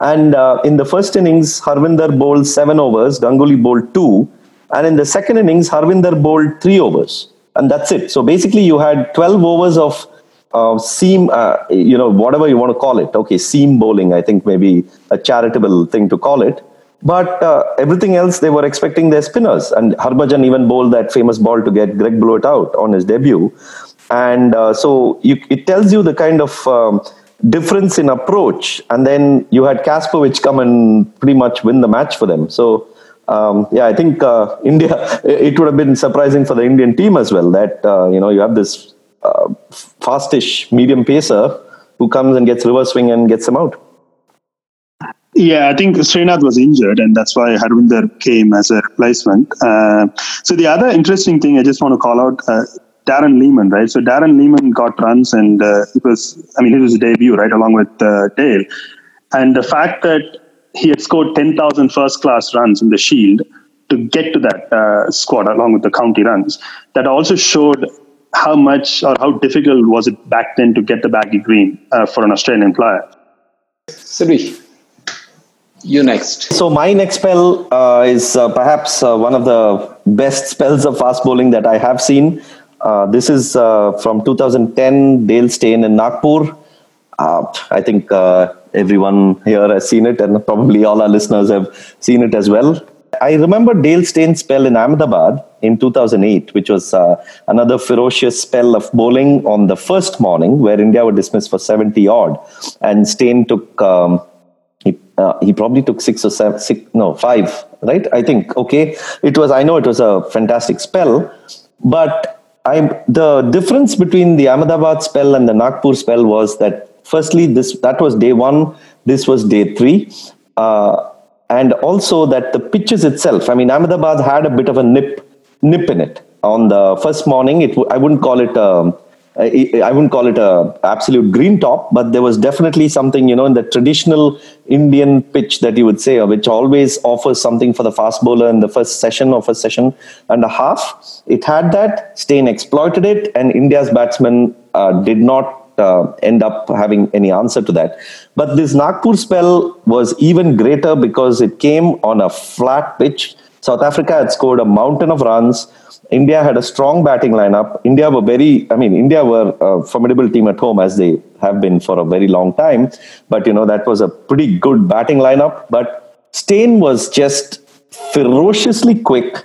Speaker 3: And uh, in the first innings, Harvinder bowled seven overs, Ganguly bowled two. And in the second innings, Harvinder bowled three overs. And that's it. So basically, you had 12 overs of uh, seam, uh, you know, whatever you want to call it. Okay, seam bowling, I think maybe a charitable thing to call it. But uh, everything else, they were expecting their spinners. And Harbhajan even bowled that famous ball to get Greg Blewett out on his debut. And uh, so you, it tells you the kind of um, difference in approach. And then you had Kasprowicz come and pretty much win the match for them. So, um, yeah, I think uh, India, it would have been surprising for the Indian team as well that, uh, you know, you have this uh, fastish medium pacer who comes and gets reverse swing and gets them out.
Speaker 5: Yeah, I think Srinath was injured, and that's why Harvinder came as a replacement. Uh, so the other interesting thing I just want to call out. Uh, Darren Lehmann, right? So Darren Lehmann got runs, and uh, it was, I mean, it was a debut, right, along with uh, Dale. And the fact that he had scored 10,000 first class runs in the Shield to get to that uh, squad along with the county runs, that also showed how much or how difficult was it back then to get the baggy green uh, for an Australian player.
Speaker 2: Sidvee, you next.
Speaker 3: So my next spell uh, is uh, perhaps uh, one of the best spells of fast bowling that I have seen. Uh, this is uh, from 2010, Dale Steyn in Nagpur. Uh, I think everyone here has seen it, and probably all our listeners have seen it as well. I remember Dale Steyn's spell in Ahmedabad in 2008, which was another ferocious spell of bowling on the first morning, where India were dismissed for 70 odd, and Steyn took um, uh, he probably took six or seven, six no five, right? I think okay. It was I know it was a fantastic spell, but I the difference between the Ahmedabad spell and the Nagpur spell was that firstly this that was day one, this was day three. Uh, and also that the pitches itself. I mean, Ahmedabad had a bit of a nip nip in it on the first morning. It I wouldn't call it. Um, I wouldn't call it a absolute green top, but there was definitely something, you know, in the traditional Indian pitch that you would say, which always offers something for the fast bowler in the first session of a session and a half. It had that. Steyn exploited it, and India's batsmen uh, did not uh, end up having any answer to that. But this Nagpur spell was even greater because it came on a flat pitch. South Africa had scored a mountain of runs. India had a strong batting lineup. India were very, I mean, India were a formidable team at home as they have been for a very long time. But, you know, that was a pretty good batting lineup. But Steyn was just ferociously quick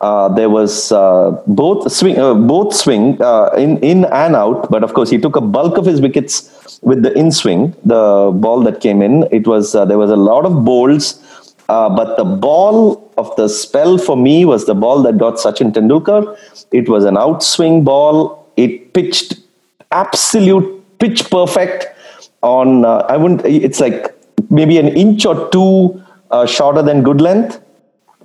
Speaker 3: uh, there was uh, both swing, uh, both swing uh, in in and out. But of course, he took a bulk of his wickets with the in swing, the ball that came in. It was uh, there was a lot of bowls, uh, but the ball of the spell for me was the ball that got Sachin Tendulkar. It was an outswing ball. It pitched absolute pitch perfect on. Uh, I wouldn't. It's like maybe an inch or two uh, shorter than good length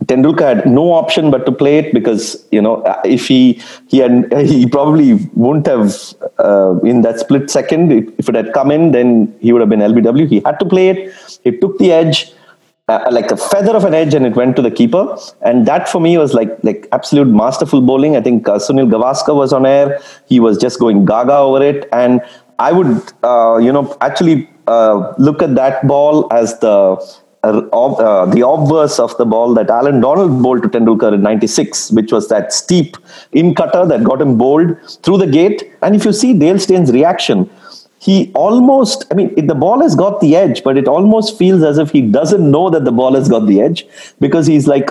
Speaker 3: Tendulkar had no option but to play it because you know uh, if he he had he probably wouldn't have uh, in that split second if it had come in then he would have been LBW. He had to play it. He took the edge. Uh, like a feather of an edge, and it went to the keeper. And that for me was like like absolute masterful bowling. I think uh, Sunil Gavaskar was on air. He was just going gaga over it, and I would uh, you know actually uh, look at that ball as the uh, the obverse of the ball that Allan Donald bowled to Tendulkar in 96, which was that steep in cutter that got him bowled through the gate. And if you see Dale Steyn's reaction, he almost, I mean, the ball has got the edge, but it almost feels as if he doesn't know that the ball has got the edge because he's like,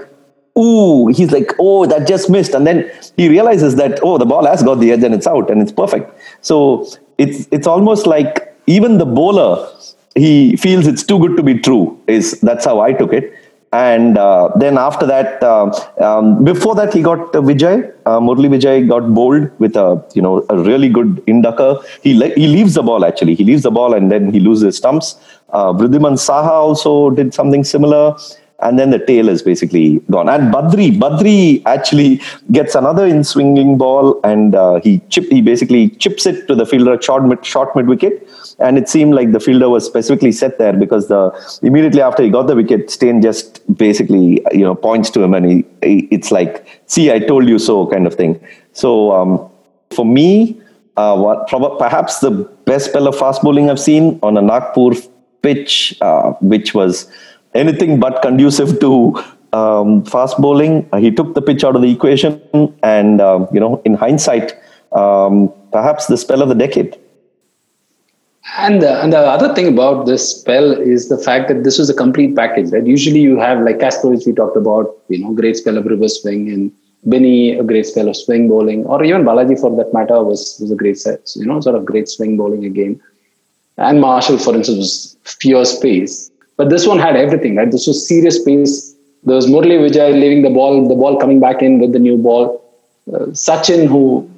Speaker 3: ooh, he's like, oh, that just missed. And then he realizes that, oh, the ball has got the edge and it's out and it's perfect. So it's, it's almost like even the bowler he feels it's too good to be true. Is that's how I took it. And uh, then after that, uh, um, before that, he got uh, Vijay. Uh, Murli Vijay got bowled with a you know a really good inducker. He le- he leaves the ball actually. He leaves the ball and then he loses stumps. Uh, Saha also did something similar and then the tail is basically gone. And Badri, Badri actually gets another in swinging ball, and uh, he chip, he basically chips it to the fielder short mid short mid wicket, and it seemed like the fielder was specifically set there because the immediately after he got the wicket, Steyn just basically you know points to him, and he, it's like, "See, I told you so," kind of thing. So um, for me, uh, what perhaps the best spell of fast bowling I've seen on a Nagpur pitch, uh, which was anything but conducive to um, fast bowling. Uh, he took the pitch out of the equation, and uh, you know, in hindsight, um, perhaps the spell of the decade.
Speaker 2: And the, and the other thing about this spell is the fact that this was a complete package, right? Usually you have like Kasprowicz we talked about, you know, great spell of reverse swing and Binny, a great spell of swing bowling, or even Balaji for that matter was, was a great set, you know, sort of great swing bowling again. And Marshall, for instance, was fierce pace. But this one had everything, right? This was serious pace. There was Murli Vijay leaving the ball, the ball coming back in with the new ball. Uh, Sachin, who,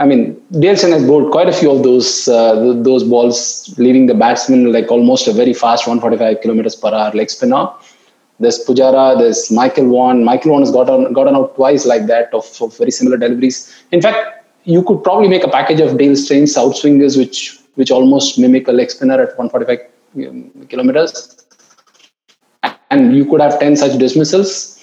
Speaker 2: I mean, Dale Steyn has bowled quite a few of those uh, those balls, leaving the batsman like almost a very fast 145 kilometers per hour leg spinner. There's Pujara, there's Michael Vaughan. Michael Vaughan has gotten, gotten out twice like that of, of very similar deliveries. In fact, you could probably make a package of Dale Steyn's outswingers, which which almost mimic a leg spinner at 145 um, kilometers, and you could have 10 such dismissals.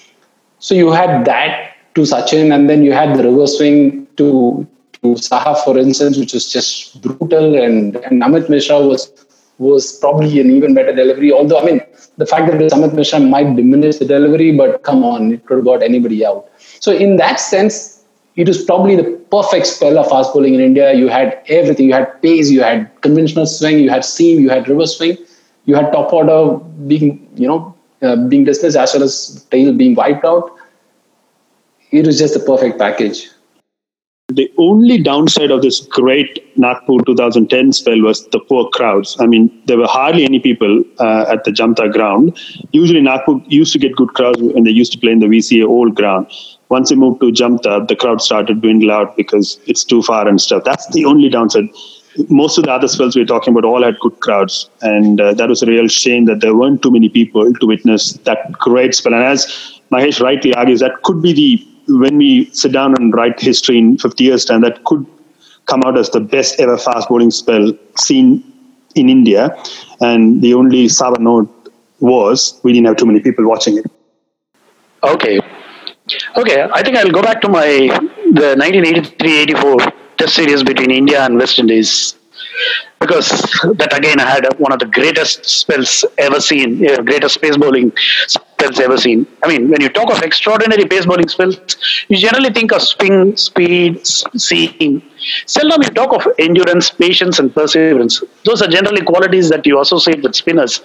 Speaker 2: So you had that to Sachin, and then you had the reverse swing to to Saha, for instance, which was just brutal, and, and Amit Mishra was was probably an even better delivery. Although, I mean, the fact that Amit Mishra might diminish the delivery, but come on, it could have got anybody out. So, in that sense, it was probably the perfect spell of fast bowling in India. You had everything. You had pace, you had conventional swing, you had seam, you had reverse swing, you had top order being, you know, uh, being dismissed as well as tail being wiped out. It was just the perfect package
Speaker 5: the only downside of this great Nagpur 2010 spell was the poor crowds. I mean, there were hardly any people uh, at the Jamtha ground. Usually, Nagpur used to get good crowds when they used to play in the VCA old ground. Once they moved to Jamtha, the crowd started dwindling out because it's too far and stuff. That's the only downside. Most of the other spells we are talking about all had good crowds, and uh, that was a real shame that there weren't too many people to witness that great spell. And as Mahesh rightly argues, that could be the when we sit down and write history in 50 years' time, that could come out as the best ever fast bowling spell seen in India. And the only sour note was we didn't have too many people watching it.
Speaker 4: Okay. Okay, I think I'll go back to my the 1983-84 Test series between India and West Indies because that again had one of the greatest spells ever seen, yeah, greatest pace bowling spells ever seen. I mean, when you talk of extraordinary pace bowling spells, you generally think of spin, speed, seam. Seldom you talk of endurance, patience, and perseverance. Those are generally qualities that you associate with spinners.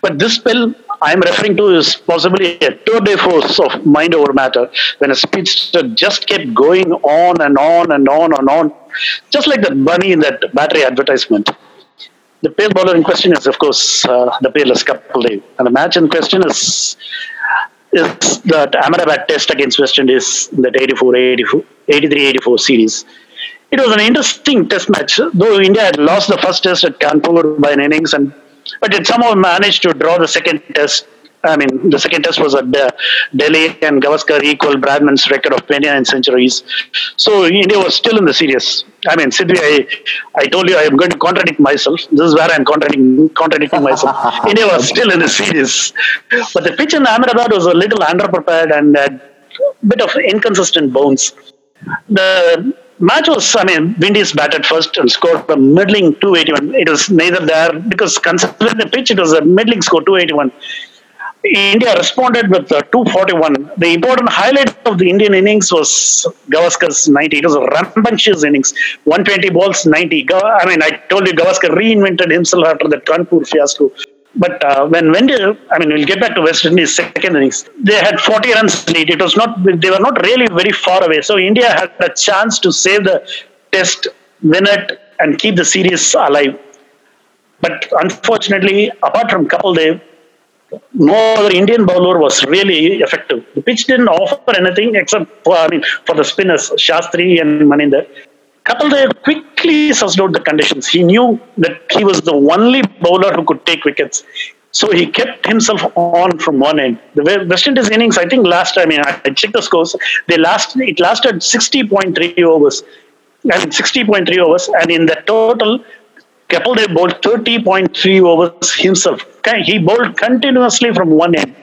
Speaker 4: But this spell I'm referring to is possibly a tour de force of mind over matter when a speedster just kept going on and on and on and on, just like that bunny in that battery advertisement. The pale bowler in question is, of course, uh, the palest Kapil. And the match in question is is that Ahmedabad test against West Indies in that 84, 83 84 series. It was an interesting test match, though India had lost the first test at Kanpur by an innings and but it somehow managed to draw the second test. I mean, the second test was at uh, Delhi, and Gavaskar equal Bradman's record of 29 centuries. So India was still in the series. I mean, Sidvee, I, I told you I am going to contradict myself. This is where I'm contradicting, contradicting myself. India was still in the series. But the pitch in Ahmedabad was a little underprepared and a bit of inconsistent bones. The match was, I mean, Windies batted first and scored a middling 281. It was neither there because considering the pitch, it was a middling score 281. India responded with uh, 241. The important highlight of the Indian innings was Gavaskar's 90. It was a rambunctious innings. 120 balls, 90. I mean, I told you Gavaskar reinvented himself after the Kanpur fiasco. But uh, when I mean, we'll get back to West Indies second innings. They had 40 runs lead. It was not, they were not really very far away. So India had a chance to save the test, win it, and keep the series alive. But unfortunately, apart from Kapil Dev, no other Indian bowler was really effective. The pitch didn't offer anything except for, I mean, for the spinners, Shastri and Maninder. Kapil Dev quickly sussed out the conditions. He knew that he was the only bowler who could take wickets. So he kept himself on from one end. The West Indies innings, I think last I, mean, I checked the scores, they last it lasted 60.3 overs. I mean, 60.3 overs. And in the total, Kapil Dev bowled 30.3 overs himself. He bowled continuously from one end.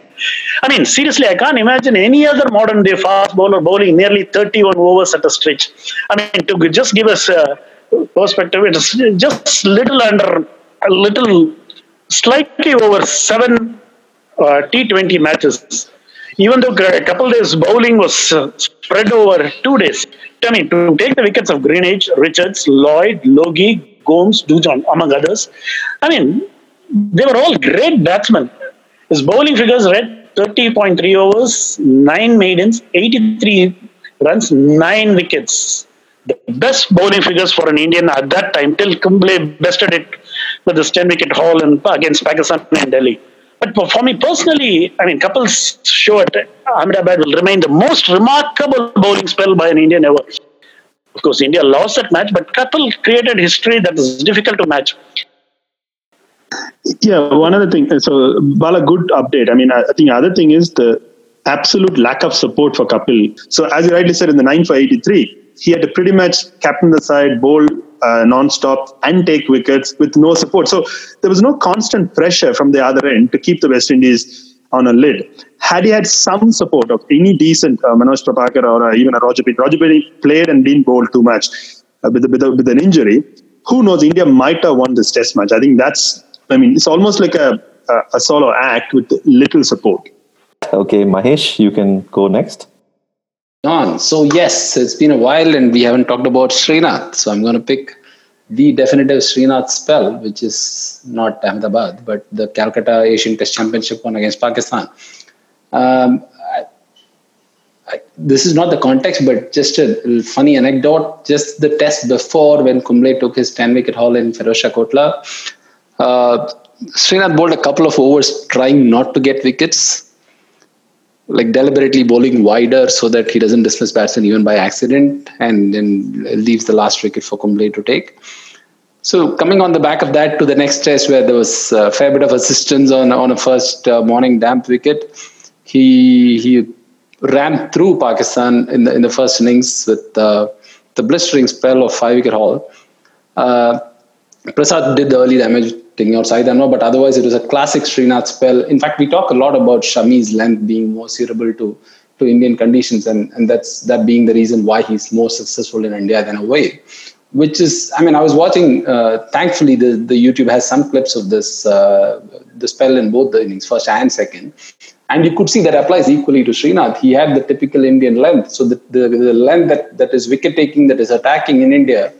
Speaker 4: I mean, seriously, I can't imagine any other modern day fast bowler bowling nearly 31 overs at a stretch. I mean, to just give us a perspective, it's just little under, a little, slightly over seven uh, T20 matches. Even though a couple days bowling was uh, spread over two days. I mean, to take the wickets of Greenidge, Richards, Lloyd, Logie, Gomes, Dujon, among others. I mean, they were all great batsmen. His bowling figures read 30.3 overs, 9 maidens, 83 runs, 9 wickets. The best bowling figures for an Indian at that time till Kumble bested it with this 10 wicket haul in, against Pakistan and Delhi. But for me personally, I mean, Kapil's show at Ahmedabad will remain the most remarkable bowling spell by an Indian ever. Of course, India lost that match, but Kapil created history that is difficult to match.
Speaker 5: Yeah, one other thing. So, Bala, good update. I mean, I, think the other thing is the absolute lack of support for Kapil. So, as you rightly said, in the 9 for 83, he had to pretty much captain the side, bowl uh, non-stop and take wickets with no support. So there was no constant pressure from the other end to keep the West Indies on a lid. Had he had some support of any decent uh, Manoj Prabhakar or uh, even a Roger Binny, Roger Binny played and didn't bowl too much uh, with, with, with an injury. Who knows? India might have won this Test match. I think that's. I mean, it's almost like a a, a solo act with little support.
Speaker 3: Okay, Mahesh, you can go next.
Speaker 2: On. So yes, it's been a while and we haven't talked about Srinath. So I'm going to pick the definitive Srinath spell, which is not Ahmedabad, but the Calcutta Asian Test Championship one against Pakistan. Um, I, I, this is not the context, but just a funny anecdote. Just the test before when Kumble took his 10 wicket haul in Firozshah Kotla, uh, Srinath bowled a couple of overs trying not to get wickets like deliberately bowling wider so that he doesn't dismiss batsmen even by accident and then leaves the last wicket for Kumble to take. So coming on the back of that to the next test where there was a fair bit of assistance on on a first uh, morning damp wicket, he he ran through Pakistan in the in the first innings with uh, the blistering spell of five wicket haul. Uh, Prasad did the early damage taking outside know, but otherwise it was a classic Srinath spell. In fact, we talk a lot about Shami's length being more suitable to to Indian conditions, and and that's that being the reason why he's more successful in India than away. Which is, I mean, I was watching. Uh, thankfully, the the YouTube has some clips of this uh, the spell in both the innings, first and second, and you could see that applies equally to Srinath. He had the typical Indian length, so the the, the length that that is wicket taking, that is attacking in India,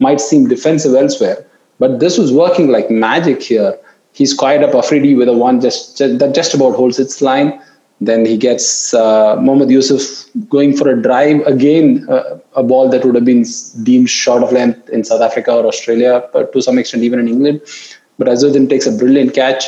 Speaker 2: might seem defensive elsewhere but this was working like magic here. He's quiet up Afridi with a one just, just that just about holds its line. Then he gets uh, Mohammad Yusuf going for a drive again, uh, a ball that would have been deemed short of length in South Africa or Australia, but to some extent even in England. But Azharuddin takes a brilliant catch.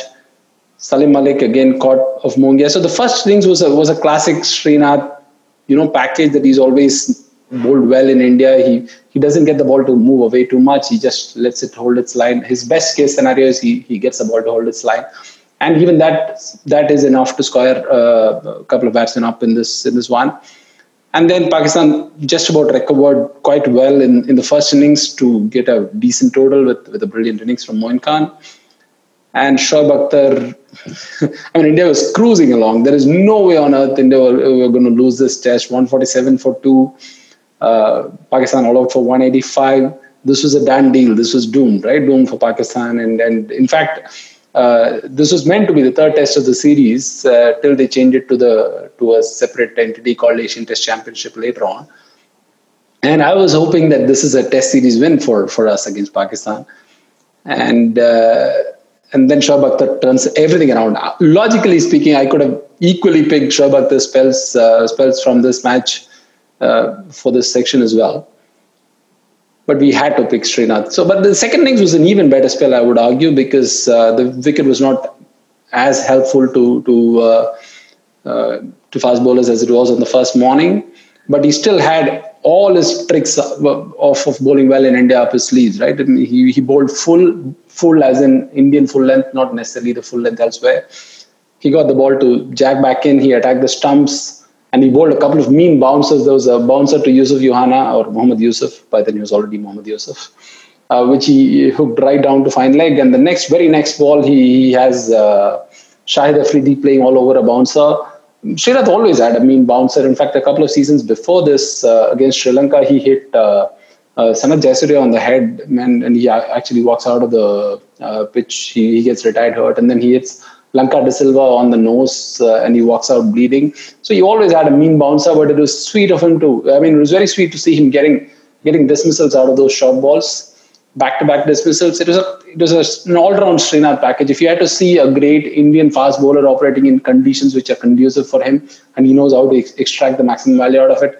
Speaker 2: Salim Malik again caught of Mongia. So the first innings was a, was a classic Srinath, you know, package that he's always bowled well in India. He he doesn't get the ball to move away too much. He just lets it hold its line. His best case scenario is he he gets the ball to hold its line, and even that that is enough to score uh, a couple of batsmen up in this in this one. And then Pakistan just about recovered quite well in, in the first innings to get a decent total with, with a brilliant innings from Moin Khan. And Shoaib Akhtar, I mean, India was cruising along. There is no way on earth India were, were going to lose this test. 147 for two Pakistan all out for 185. This was a done deal. This was doomed, right? Doomed for Pakistan. And, and in fact, uh, this was meant to be the third test of the series uh, till they changed it to the to a separate entity called Asian Test Championship later on. And I was hoping that this is a Test series win for for us against Pakistan, and uh, and then Shoaib Akhtar turns everything around. Logically speaking, I could have equally picked Shoaib Akhtar's spells uh, spells from this match uh, for this section as well. But we had to pick Srinath. So, but the second innings was an even better spell, I would argue, because uh, the wicket was not as helpful to to uh, uh, to fast bowlers as it was on the first morning. But he still had all his tricks of, of bowling well in India up his sleeves, right? And he, he bowled full, full as in Indian full length, not necessarily the full length elsewhere. He got the ball to jack back in. He attacked the stumps and he bowled a couple of mean bouncers. There was a bouncer to Yusuf Yohana or Muhammad Yusuf. By then he was already Muhammad Yusuf, uh, which he hooked right down to fine leg. And the next, very next ball, he, he has uh, Shahid Afridi playing all over a bouncer. Srinath always had a mean bouncer. In fact, a couple of seasons before this uh, against Sri Lanka, he hit uh, uh, Sanath Jayasuriya on the head, and, and he actually walks out of the uh, pitch. He, he gets retired hurt, and then he hits Lanka De Silva on the nose uh, and he walks out bleeding. So he always had a mean bouncer, but it was sweet of him to. I mean, it was very sweet to see him getting getting dismissals out of those short balls, back to back dismissals. It was a it was a, an all round Srinath package. If you had to see a great Indian fast bowler operating in conditions which are conducive for him, and he knows how to ex- extract the maximum value out of it.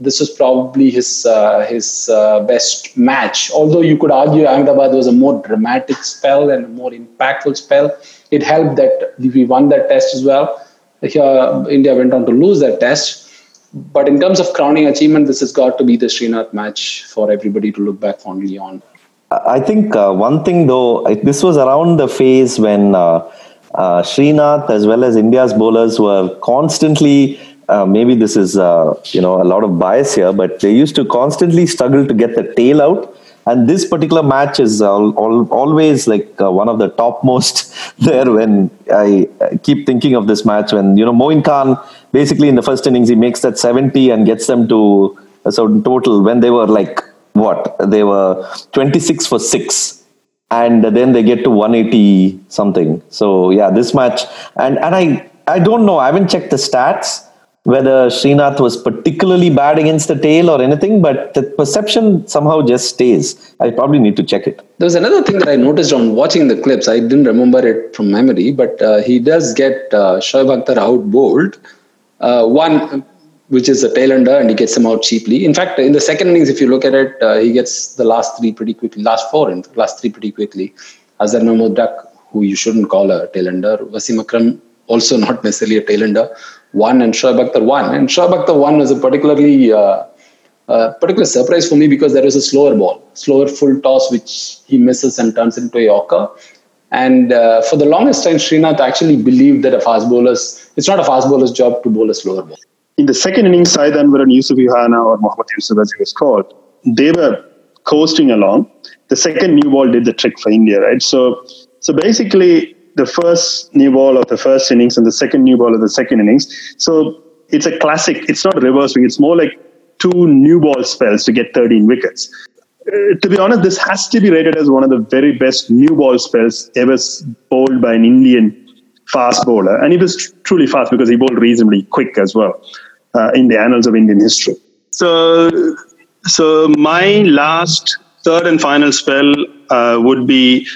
Speaker 2: This was probably his uh, his uh, best match. Although you could argue Ahmedabad was a more dramatic spell and a more impactful spell it helped that we won that test as well. Here, India went on to lose that test. But in terms of crowning achievement, this has got to be the Srinath match for everybody to look back fondly on.
Speaker 3: I think uh, one thing though, this was around the phase when uh, uh, Srinath as well as India's bowlers were constantly. Uh, maybe this is uh, you know a lot of bias here, but they used to constantly struggle to get the tail out And this particular match is all, all, always like uh, one of the topmost there when I keep thinking of this match. When, you know, Moin Khan basically in the first innings, he makes that 70 and gets them to a certain total when they were like, what? They were 26 for 6 and then they get to 180 something. So yeah, this match and and I I don't know. I haven't checked the stats whether Srinath was particularly bad against the tail or anything, but the perception somehow just stays. I probably need to check it.
Speaker 2: There was another thing that I noticed on watching the clips. I didn't remember it from memory, but uh, he does get uh, Shoaib Akhtar out bowled. Uh, one, which is a tail ender, and he gets him out cheaply. In fact, in the second innings, if you look at it, uh, he gets the last three pretty quickly, last four, and last three pretty quickly. Azhar Mahmood Duck, who you shouldn't call a tail ender, Wasim Akram, also not necessarily a tail one and Shoaib Akhtar one. And Shoaib Akhtar one was a particularly uh, uh, particular surprise for me because there was a slower ball, slower full toss, which he misses and turns into a Yorker. And uh, for the longest time, Srinath actually believed that a fast bowler's, it's not a fast bowler's job to bowl a slower ball.
Speaker 5: In the second innings, Saeed Anwar and Yusuf or Mohammad Yusuf as he was called, they were coasting along. The second new ball did the trick for India, right? So, so basically, the first new ball of the first innings and the second new ball of the second innings. So it's a classic. It's not reverse swing. It's more like two new ball spells to get 13 wickets. Uh, to be honest, this has to be rated as one of the very best new ball spells ever bowled by an Indian fast bowler. And he was tr- truly fast because he bowled reasonably quick as well uh, in the annals of Indian history. So, so my last third and final spell uh, would be,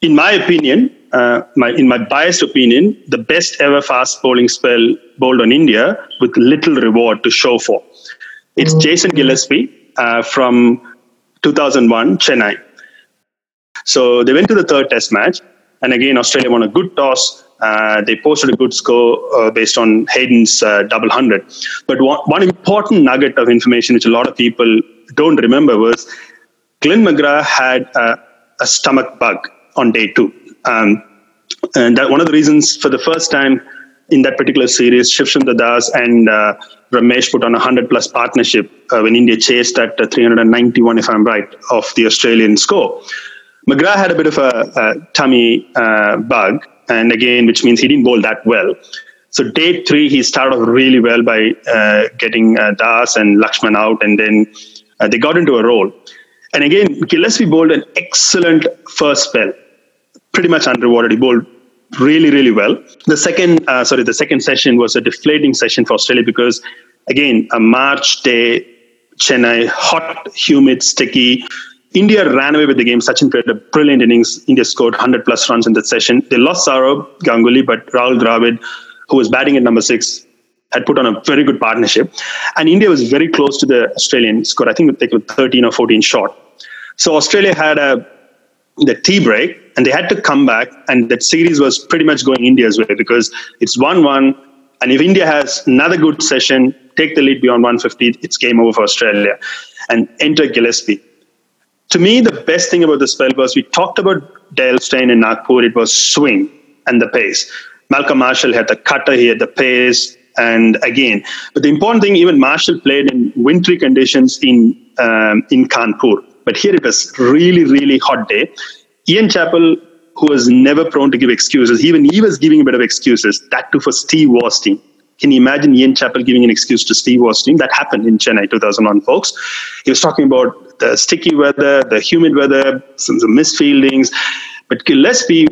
Speaker 5: in my opinion, uh, my, in my biased opinion, the best ever fast bowling spell bowled on India with little reward to show for. It's mm-hmm. Jason Gillespie uh, from 2001, Chennai. So they went to the third test match, and again, Australia won a good toss. Uh, they posted a good score uh, based on Hayden's uh, double hundred. But one, one, important nugget of information which a lot of people don't remember was Glenn McGrath had a, a stomach bug on day two. Um, and that one of the reasons for the first time in that particular series, Shiv Sundar Das and uh, Ramesh put on a 100 plus partnership uh, when India chased at uh, 391, if I'm right, of the Australian score. McGrath had a bit of a, a tummy uh, bug, and again, which means he didn't bowl that well. So day three, he started off really well by uh, getting uh, Das and Lakshman out, and then they got into a roll. And again, Gillespie bowled an excellent first spell pretty much unrewarded. He bowled really, really well. The second, uh, sorry, the second session was a deflating session for Australia because, again, a March day, Chennai, hot, humid, sticky. India ran away with the game. Sachin played a brilliant innings. India scored 100 plus runs in that session. They lost Sourav Ganguly, but Rahul Dravid, who was batting at number six, had put on a very good partnership. And India was very close to the Australian score. I think they were 13 or 14 short. So Australia had a the tea break and they had to come back and that series was pretty much going india's way because it's 1-1 and if india has another good session take the lead beyond 150 it's game over for australia. And enter gillespie. To me the best thing about the spell was we talked about dale steyn in nagpur. It was swing and the pace. Malcolm marshall had the cutter he had the pace and again. But the important thing even marshall played in wintry conditions in um, in kanpur. But here it was really, really hot day. Ian Chappell, who was never prone to give excuses, even he was giving a bit of excuses. That too for Steve team. Can you imagine Ian Chappell giving an excuse to Steve team? That happened in Chennai 2001, folks. He was talking about the sticky weather, the humid weather, some, some misfieldings. But Gillespie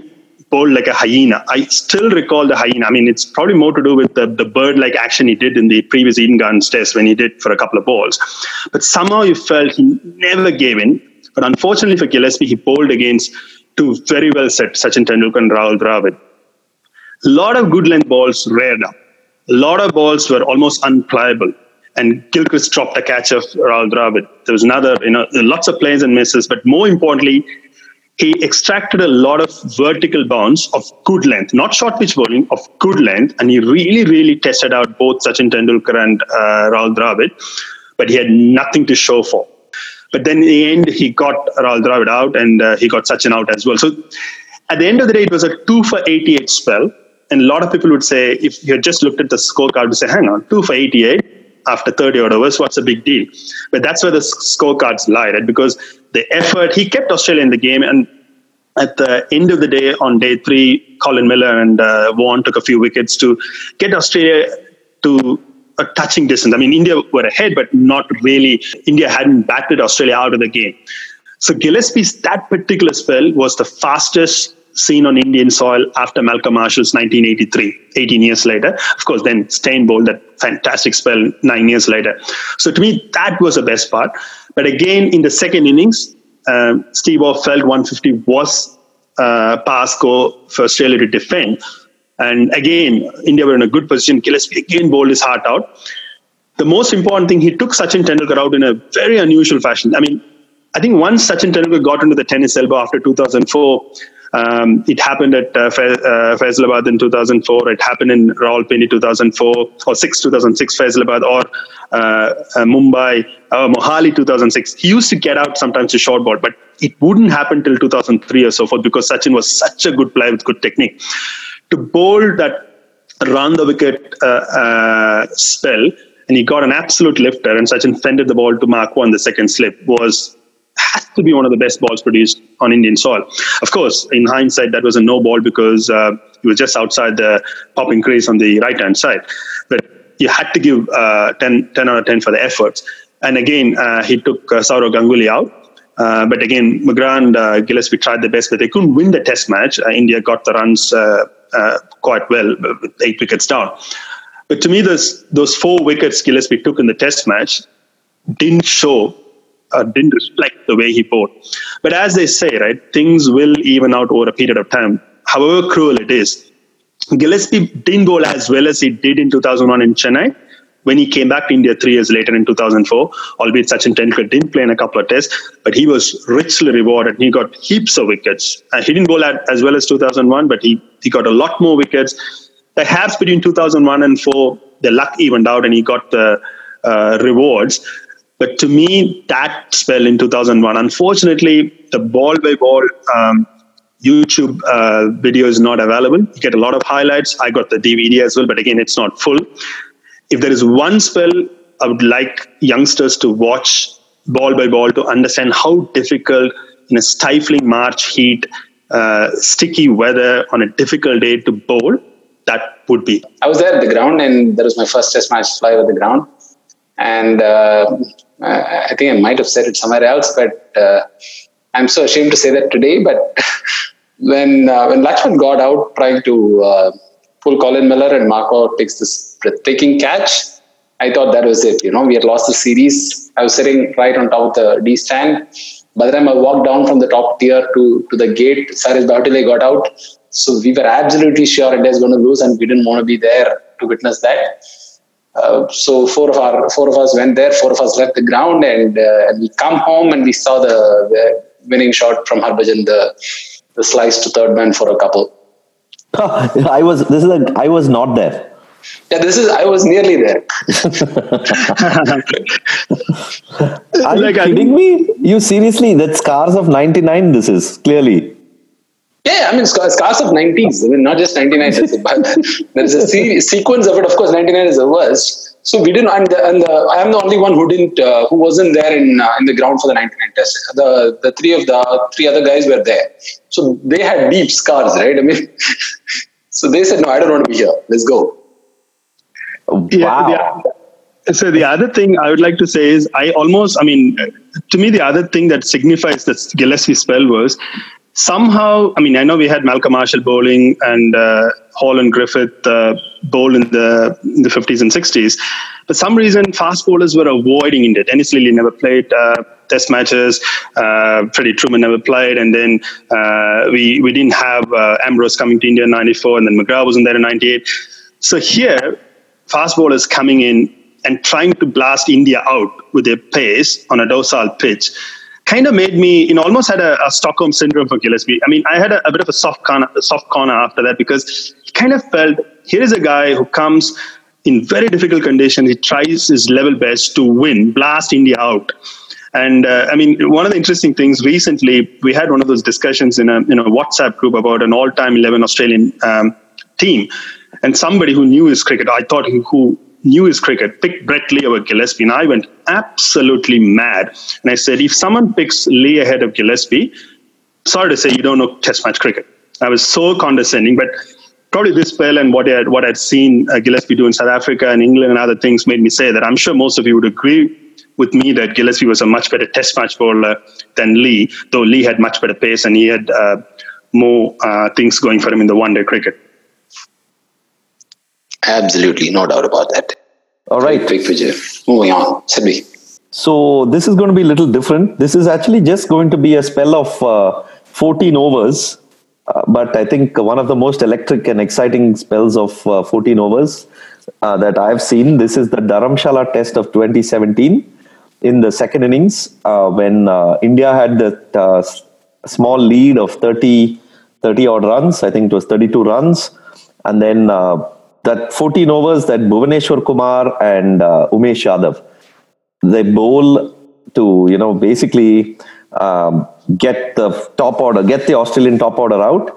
Speaker 5: bowled like a hyena. I still recall the hyena. I mean, it's probably more to do with the, the bird like action he did in the previous Eden Gardens test when he did for a couple of balls. But somehow you felt he never gave in. But unfortunately for Gillespie, he bowled against two very well set Sachin Tendulkar and Rahul Dravid. A lot of good length balls reared up. A lot of balls were almost unplayable. And Gilchrist dropped a catch of Rahul Dravid. There was another, you know, lots of plays and misses. But more importantly, he extracted a lot of vertical bounce of good length, not short pitch bowling, of good length. And he really, really tested out both Sachin Tendulkar and uh, Rahul Dravid, but he had nothing to show for. But then in the end, he got Rahul Dravid out and uh, he got Sachin out as well. So at the end of the day, it was a 2 for 88 spell. And a lot of people would say, if you had just looked at the scorecard, would say, hang on, 2 for 88 after 30 odd overs, what's a big deal? But that's where the scorecards lie, right? Because the effort. He kept Australia in the game. And at the end of the day, on day three, Colin Miller and uh, Warne took a few wickets to get Australia to a touching distance. I mean, India were ahead, but not really. India hadn't batted Australia out of the game. So Gillespie's that particular spell was the fastest seen on Indian soil after Malcolm Marshall's 1983, 18 years later. Of course, then Steyn bowled that fantastic spell nine years later. So to me, that was the best part. But again, in the second innings, um, Steve Waugh felt 150 was uh, pass go for Australia to defend. And again, India were in a good position. Gillespie again bowled his heart out. The most important thing, he took Sachin Tendulkar out in a very unusual fashion. I mean, I think once Sachin Tendulkar got into the tennis elbow after 2004, um, it happened at uh, uh, Faisalabad in 2004. It happened in Rawalpindi 2004 or 6 2006 Faisalabad or uh, uh, Mumbai, uh, Mohali 2006. He used to get out sometimes to short ball, but it wouldn't happen till 2003 or so forth because Sachin was such a good player with good technique. To bowl that round the wicket uh, uh, spell, and he got an absolute lifter, and Sachin fended the ball to Mark Waugh, the second slip was has to be one of the best balls produced on Indian soil. Of course, in hindsight, that was a no ball because uh, he was just outside the popping crease on the right hand side. But you had to give uh, 10, 10 out of 10 for the efforts. And again, uh, he took uh, Sourav Ganguly out. Uh, but again, McGrath and uh, Gillespie tried their best, but they couldn't win the test match. Uh, India got the runs quite well, eight wickets down. But to me, those, those four wickets Gillespie took in the test match didn't show uh, didn't reflect the way he bowled. But as they say, right, things will even out over a period of time, however cruel it is. Gillespie didn't bowl as well as he did in 2001 in Chennai when he came back to India three years later in 2004, albeit Sachin Tendulkar didn't play in a couple of tests, but he was richly rewarded. He got heaps of wickets. Uh, he didn't bowl as well as 2001, but he, he got a lot more wickets. Perhaps between 2001 and 4, the luck evened out and he got the uh, rewards. But to me, that spell in 2001, unfortunately, the ball by ball um, YouTube uh, video is not available. You get a lot of highlights. I got the DVD as well, but again, it's not full. If there is one spell, I would like youngsters to watch ball by ball to understand how difficult in a stifling March heat, uh, sticky weather on a difficult day to bowl that would be.
Speaker 2: I was there at the ground, and that was my first test match live at the ground. And uh, I think I might have said it somewhere else, but uh, I'm so ashamed to say that today. But when uh, when Lakshman got out trying to pull Colin Miller and Marco takes this breathtaking catch, I thought that was it. You know, we had lost the series. I was sitting right on top of the D stand. By the time I walked down from the top tier to, to the gate, Sairaj Bahutule got out. So we were absolutely sure India was going to lose, and we didn't want to be there to witness that. Uh, so four of our four of us went there. Four of us left the ground, and, uh, and we come home and we saw the, the winning shot from Harbhajan, the the slice to third man for a couple.
Speaker 3: I was this is a, I was not there.
Speaker 2: Yeah, this is I was nearly there.
Speaker 3: Are you kidding me? You seriously? That scars of '99. This is clearly.
Speaker 2: Yeah, I mean, scars of 90s. I mean, not just 99. There's a sequence of it. Of course, 99 is the worst. So we didn't, and, the, and the, I am the only one who didn't, uh, who wasn't there in uh, in the ground for the 99 test. The the three of the three other guys were there, so they had deep scars, right? I mean, so they said, "No, I don't want to be here. Let's go."
Speaker 3: Wow.
Speaker 5: Yeah, the, so the other thing I would like to say is, I almost, I mean, to me, the other thing that signifies that Gillespie spell was somehow, I mean, I know we had Malcolm Marshall bowling and uh, Hall and Griffith uh, bowl in the in the 50s and 60s. For some reason, fast bowlers were avoiding India. Dennis Lillee never played uh, Test matches. Uh, Freddie Trueman never played, and then uh, we we didn't have uh, Ambrose coming to India in '94, and then McGrath wasn't there in '98. So here, fast bowlers coming in and trying to blast India out with their pace on a docile pitch kind of made me, you know, almost had a, a Stockholm syndrome for Gillespie. I mean, I had a, a, bit of a soft corner, soft corner after that because he kind of felt here is a guy who comes in very difficult conditions. He tries his level best to win, blast India out. And uh, I mean, one of the interesting things recently, we had one of those discussions in a in a WhatsApp group about an all-time 11 Australian um, team, and somebody who knew his cricket, I thought who knew his cricket, picked Brett Lee over Gillespie. And I went absolutely mad. And I said, if someone picks Lee ahead of Gillespie, sorry to say, you don't know Test match cricket. I was so condescending, but probably this spell and what I had, what I'd seen uh, Gillespie do in South Africa and England and other things made me say that I'm sure most of you would agree with me that Gillespie was a much better Test match bowler than Lee, though Lee had much better pace and he had uh, more uh, things going for him in the one-day cricket.
Speaker 2: Absolutely, no doubt about that.
Speaker 3: All right.
Speaker 2: Big Vijay. Moving on. Sidvee.
Speaker 3: So this is going to be a little different. This is actually just going to be a spell of uh, 14 overs, uh, but I think one of the most electric and exciting spells of uh, 14 overs uh, that I've seen. This is the Dharamshala Test of 2017. In the second innings, uh, when uh, India had that small lead of 30, 30 odd runs, I think it was 32 runs, and then that 14 overs that Bhuvaneshwar Kumar and uh, Umesh Yadav they bowl to you know basically um, get the top order, get the Australian top order out,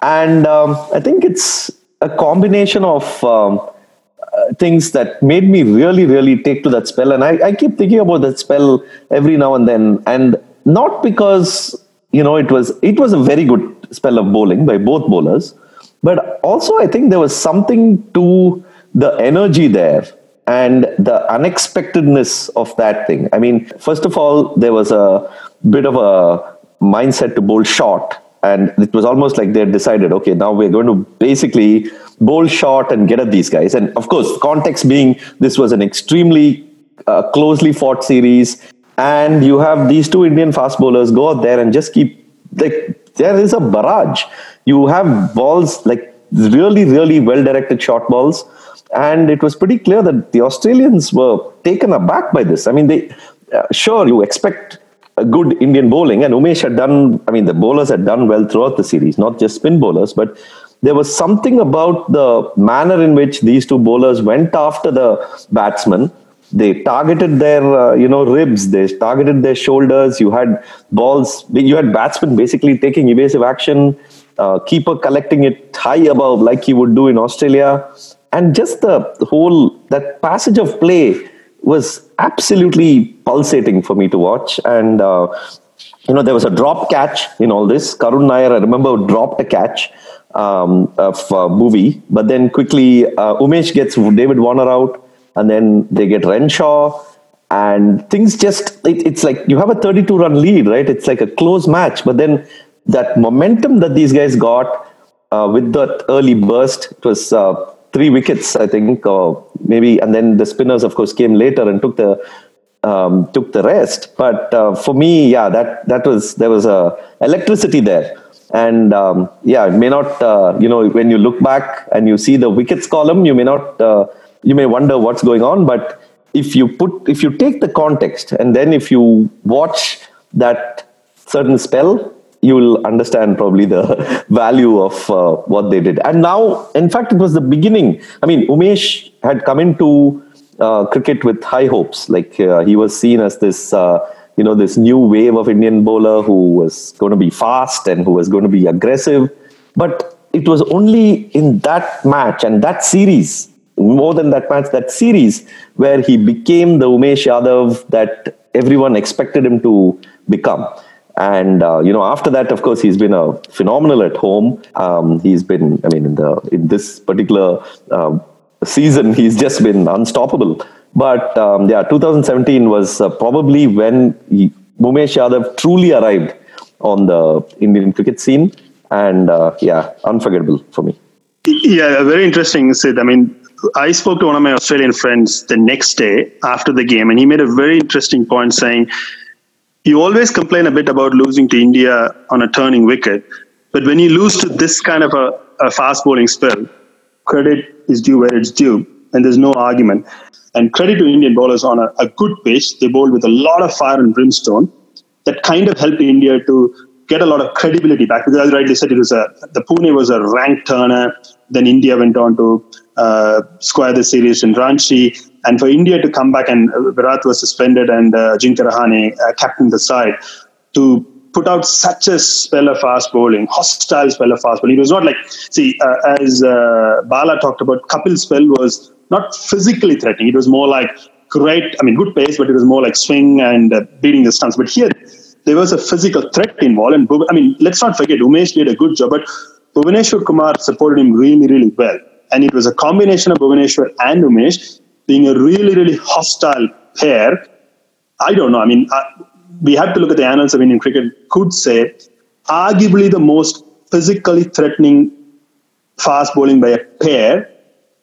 Speaker 3: and um, I think it's a combination of um, uh, things that made me really really take to that spell, and I, I keep thinking about that spell every now and then, and not because you know it was it was a very good spell of bowling by both bowlers but also, I think there was something to the energy there and the unexpectedness of that thing. I mean, first of all, there was a bit of a mindset to bowl short. And it was almost like they had decided, okay, now we're going to basically bowl short and get at these guys. And of course, context being this was an extremely uh, closely fought series. And you have these two Indian fast bowlers go out there and just keep, like, there is a barrage you have balls like really, really well directed short balls. And it was pretty clear that the Australians were taken aback by this. I mean, they uh, sure you expect a good Indian bowling, and Umesh had done. I mean, the bowlers had done well throughout the series, not just spin bowlers, but there was something about the manner in which these two bowlers went after the batsman. They targeted their, uh, you know, ribs. They targeted their shoulders. You had balls. You had batsmen basically taking evasive action uh, keeper collecting it high above like he would do in Australia. And just the whole, that passage of play was absolutely pulsating for me to watch. And, uh, you know, there was a drop catch in all this. Karun Nair, I remember, dropped a catch um, of uh, Bhuvi, but then quickly uh, Umesh gets David Warner out, and then they get Renshaw and things just it, it's like you have a 32 run lead right it's like a close match but then that momentum that these guys got uh, with that early burst, it was uh, three wickets, I think, uh, maybe, and then the spinners, of course, came later and took the um, took the rest. But uh, for me, yeah, that that was there was a electricity there, and um, yeah, it may not, uh, you know, when you look back and you see the wickets column, you may not, uh, you may wonder what's going on, but if you put if you take the context and then if you watch that certain spell you will understand probably the value of uh, what they did. And now, in fact, it was the beginning. I mean, Umesh had come into uh, cricket with high hopes. Like uh, he was seen as this, uh, you know, this new wave of Indian bowler who was going to be fast and who was going to be aggressive. But it was only in that match and that series, more than that match, that series, where he became the Umesh Yadav that everyone expected him to become. And uh, you know, after that, of course, he's been a phenomenal at home. Um, he's been, I mean, in the in this particular uh, season, he's just been unstoppable. But um, yeah, 2017 was uh, probably when he, Umesh Yadav truly arrived on the Indian cricket scene, and uh, yeah, unforgettable for me.
Speaker 5: Yeah, very interesting, Sid. I mean, I spoke to one of my Australian friends the next day after the game, and he made a very interesting point saying you always complain a bit about losing to India on a turning wicket, but when you lose to this kind of a, a fast bowling spell, credit is due where it's due, and there's no argument. And credit to Indian bowlers on a, a good pitch. They bowled with a lot of fire and brimstone. That kind of helped India to get a lot of credibility back. Because as rightly said, it was a the Pune was a rank turner. Then India went on to uh, square the series in Ranchi. And for India to come back and uh, Virat was suspended and uh, Ajinkya Rahane uh, captained the side to put out such a spell of fast bowling, hostile spell of fast bowling. It was not like, see, uh, as uh, Bala talked about, Kapil's spell was not physically threatening. It was more like great, I mean, good pace, but it was more like swing and uh, beating the stumps. But here, there was a physical threat involved. And I mean, let's not forget, Umesh did a good job, but Bhuvaneshwar Kumar supported him really, really well. And it was a combination of Bhuvaneshwar and Umesh being a really, really hostile pair. I don't know. I mean, I, we have to look at the annals of Indian cricket. Could say, arguably the most physically threatening fast bowling by a pair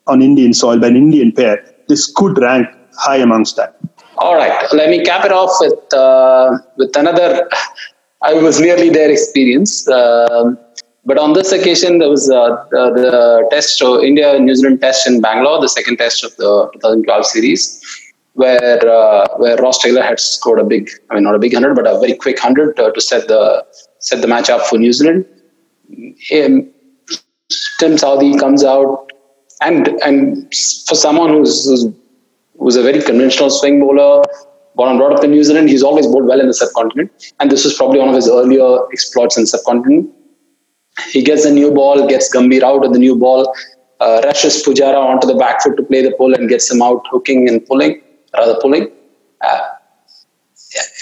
Speaker 5: on Indian soil by an Indian pair. This could rank high amongst that.
Speaker 2: All right, let me cap it off with uh, with another. I was nearly there experience, uh, but on this occasion there was uh, the, the test, India New Zealand test in Bangalore, the second test of the 2012 series, where uh, where Ross Taylor had scored a big, I mean not a big hundred, but a very quick hundred uh, to set the set the match up for New Zealand. Um, Tim Southee comes out, and and for someone who's, who's who's a very conventional swing bowler, born and brought up in New Zealand. He's always bowled well in the subcontinent, and this was probably one of his earlier exploits in the subcontinent. He gets a new ball, gets Gambhir out of the new ball, uh, rushes Pujara onto the back foot to play the pull and gets him out hooking and pulling, rather pulling. Uh,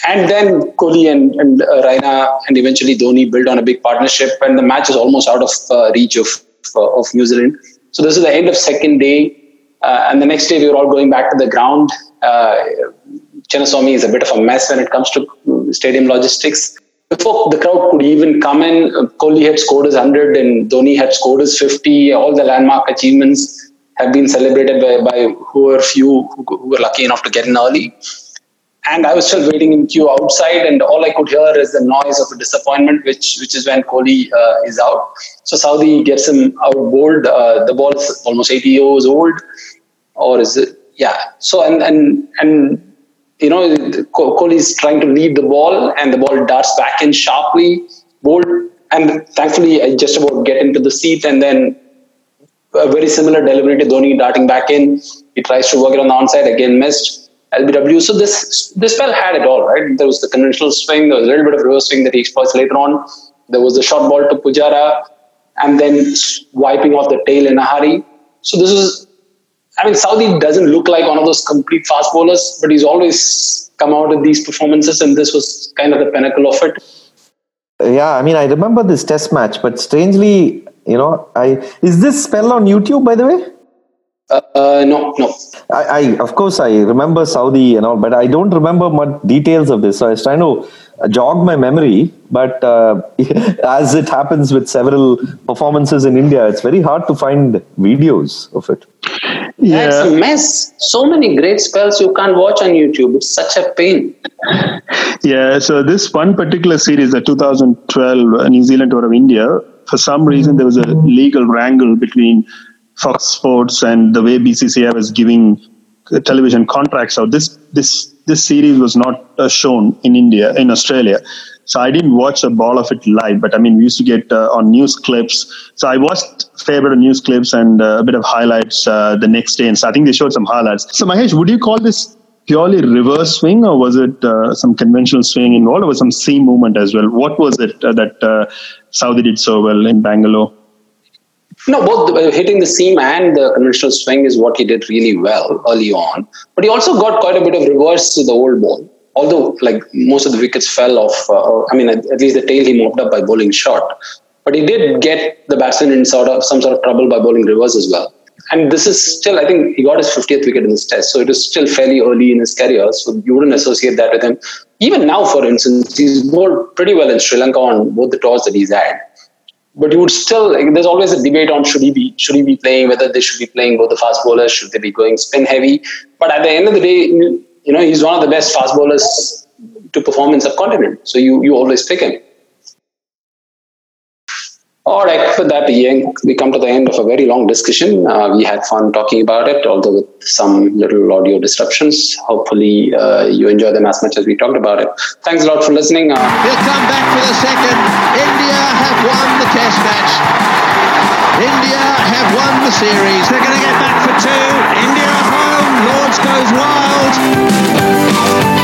Speaker 2: and then Kohli and, and uh, Raina and eventually Dhoni build on a big partnership, and the match is almost out of uh, reach of, uh, of New Zealand. So this is the end of second day. Uh, and the next day, we were all going back to the ground. Uh, Chinnaswamy is a bit of a mess when it comes to stadium logistics. Before the crowd could even come in, uh, Kohli had scored his 100 and Dhoni had scored his 50. All the landmark achievements have been celebrated by, by who were few who, were lucky enough to get in early. And I was still waiting in queue outside, and all I could hear is the noise of a disappointment, which which is when Kohli uh, is out. So Southee gets him out bowled. Uh, the ball is almost 80 years old or is it? Yeah. So and and and you know, Kohli is trying to lead the ball, and the ball darts back in sharply, bowled, and thankfully I just about get into the seat, and then a very similar delivery to Dhoni darting back in. He tries to work it on the onside again, missed. LBW. So this this spell had it all, right? There was the conventional swing, there was a little bit of reverse swing that he exploits later on. There was the short ball to Pujara, and then wiping off the tail in a hurry. So this is I mean, Southee doesn't look like one of those complete fast bowlers, but he's always come out with these performances, and this was kind of the pinnacle of it.
Speaker 3: Yeah, I mean, I remember this test match, but strangely, you know, I is this spell on YouTube, by the way?
Speaker 2: Uh, uh, no, no.
Speaker 3: I, I, of course, I remember Southee and all, but I don't remember much details of this. So I was trying to jog my memory, but uh, as it happens with several performances in India, it's very hard to find videos of it.
Speaker 2: Yeah. It's a mess. So many great spells you can't watch on YouTube. It's such a pain.
Speaker 5: Yeah, so this one particular series, the 2012 uh, New Zealand Tour of India, for some reason there was a legal wrangle between Fox Sports and the way BCCI was giving television contracts So This this this series was not uh, shown in India in Australia. So I didn't watch a ball of it live, but I mean, we used to get uh, on news clips. So I watched a bit of news clips and uh, a bit of highlights uh, the next day. And so I think they showed some highlights. So Mahesh, would you call this purely reverse swing or was it uh, some conventional swing involved or was some seam movement as well? What was it uh, that Southee did so well in Bangalore?
Speaker 2: No, both hitting the seam and the conventional swing is what he did really well early on. But he also got quite a bit of reverse to the old ball although like most of the wickets fell off, uh, I mean, at, at, least the tail he mopped up by bowling short. But he did get the batsman in sort of some sort of trouble by bowling reverse as well. And this is still, I think he got his 50th wicket in this test. So it is still fairly early in his career. So you wouldn't associate that with him. Even now, for instance, he's bowled pretty well in Sri Lanka on both the tours that he's had. But you would still, there's always a debate on should he be should he be playing, whether they should be playing both the fast bowlers, should they be going spin heavy. But at the end of the day, you know, he's one of the best fast bowlers to perform in subcontinent. So you, you always pick him. All right, with that, we come to the end of a very long discussion. Uh, we had fun talking about it, although with some little audio disruptions. Hopefully, uh, you enjoy them as much as we talked about it. Thanks a lot for listening.
Speaker 1: Uh, He'll come back for the second. India have won the test match. India have won the series. They're going to get back for two. India home. Lords goes wild.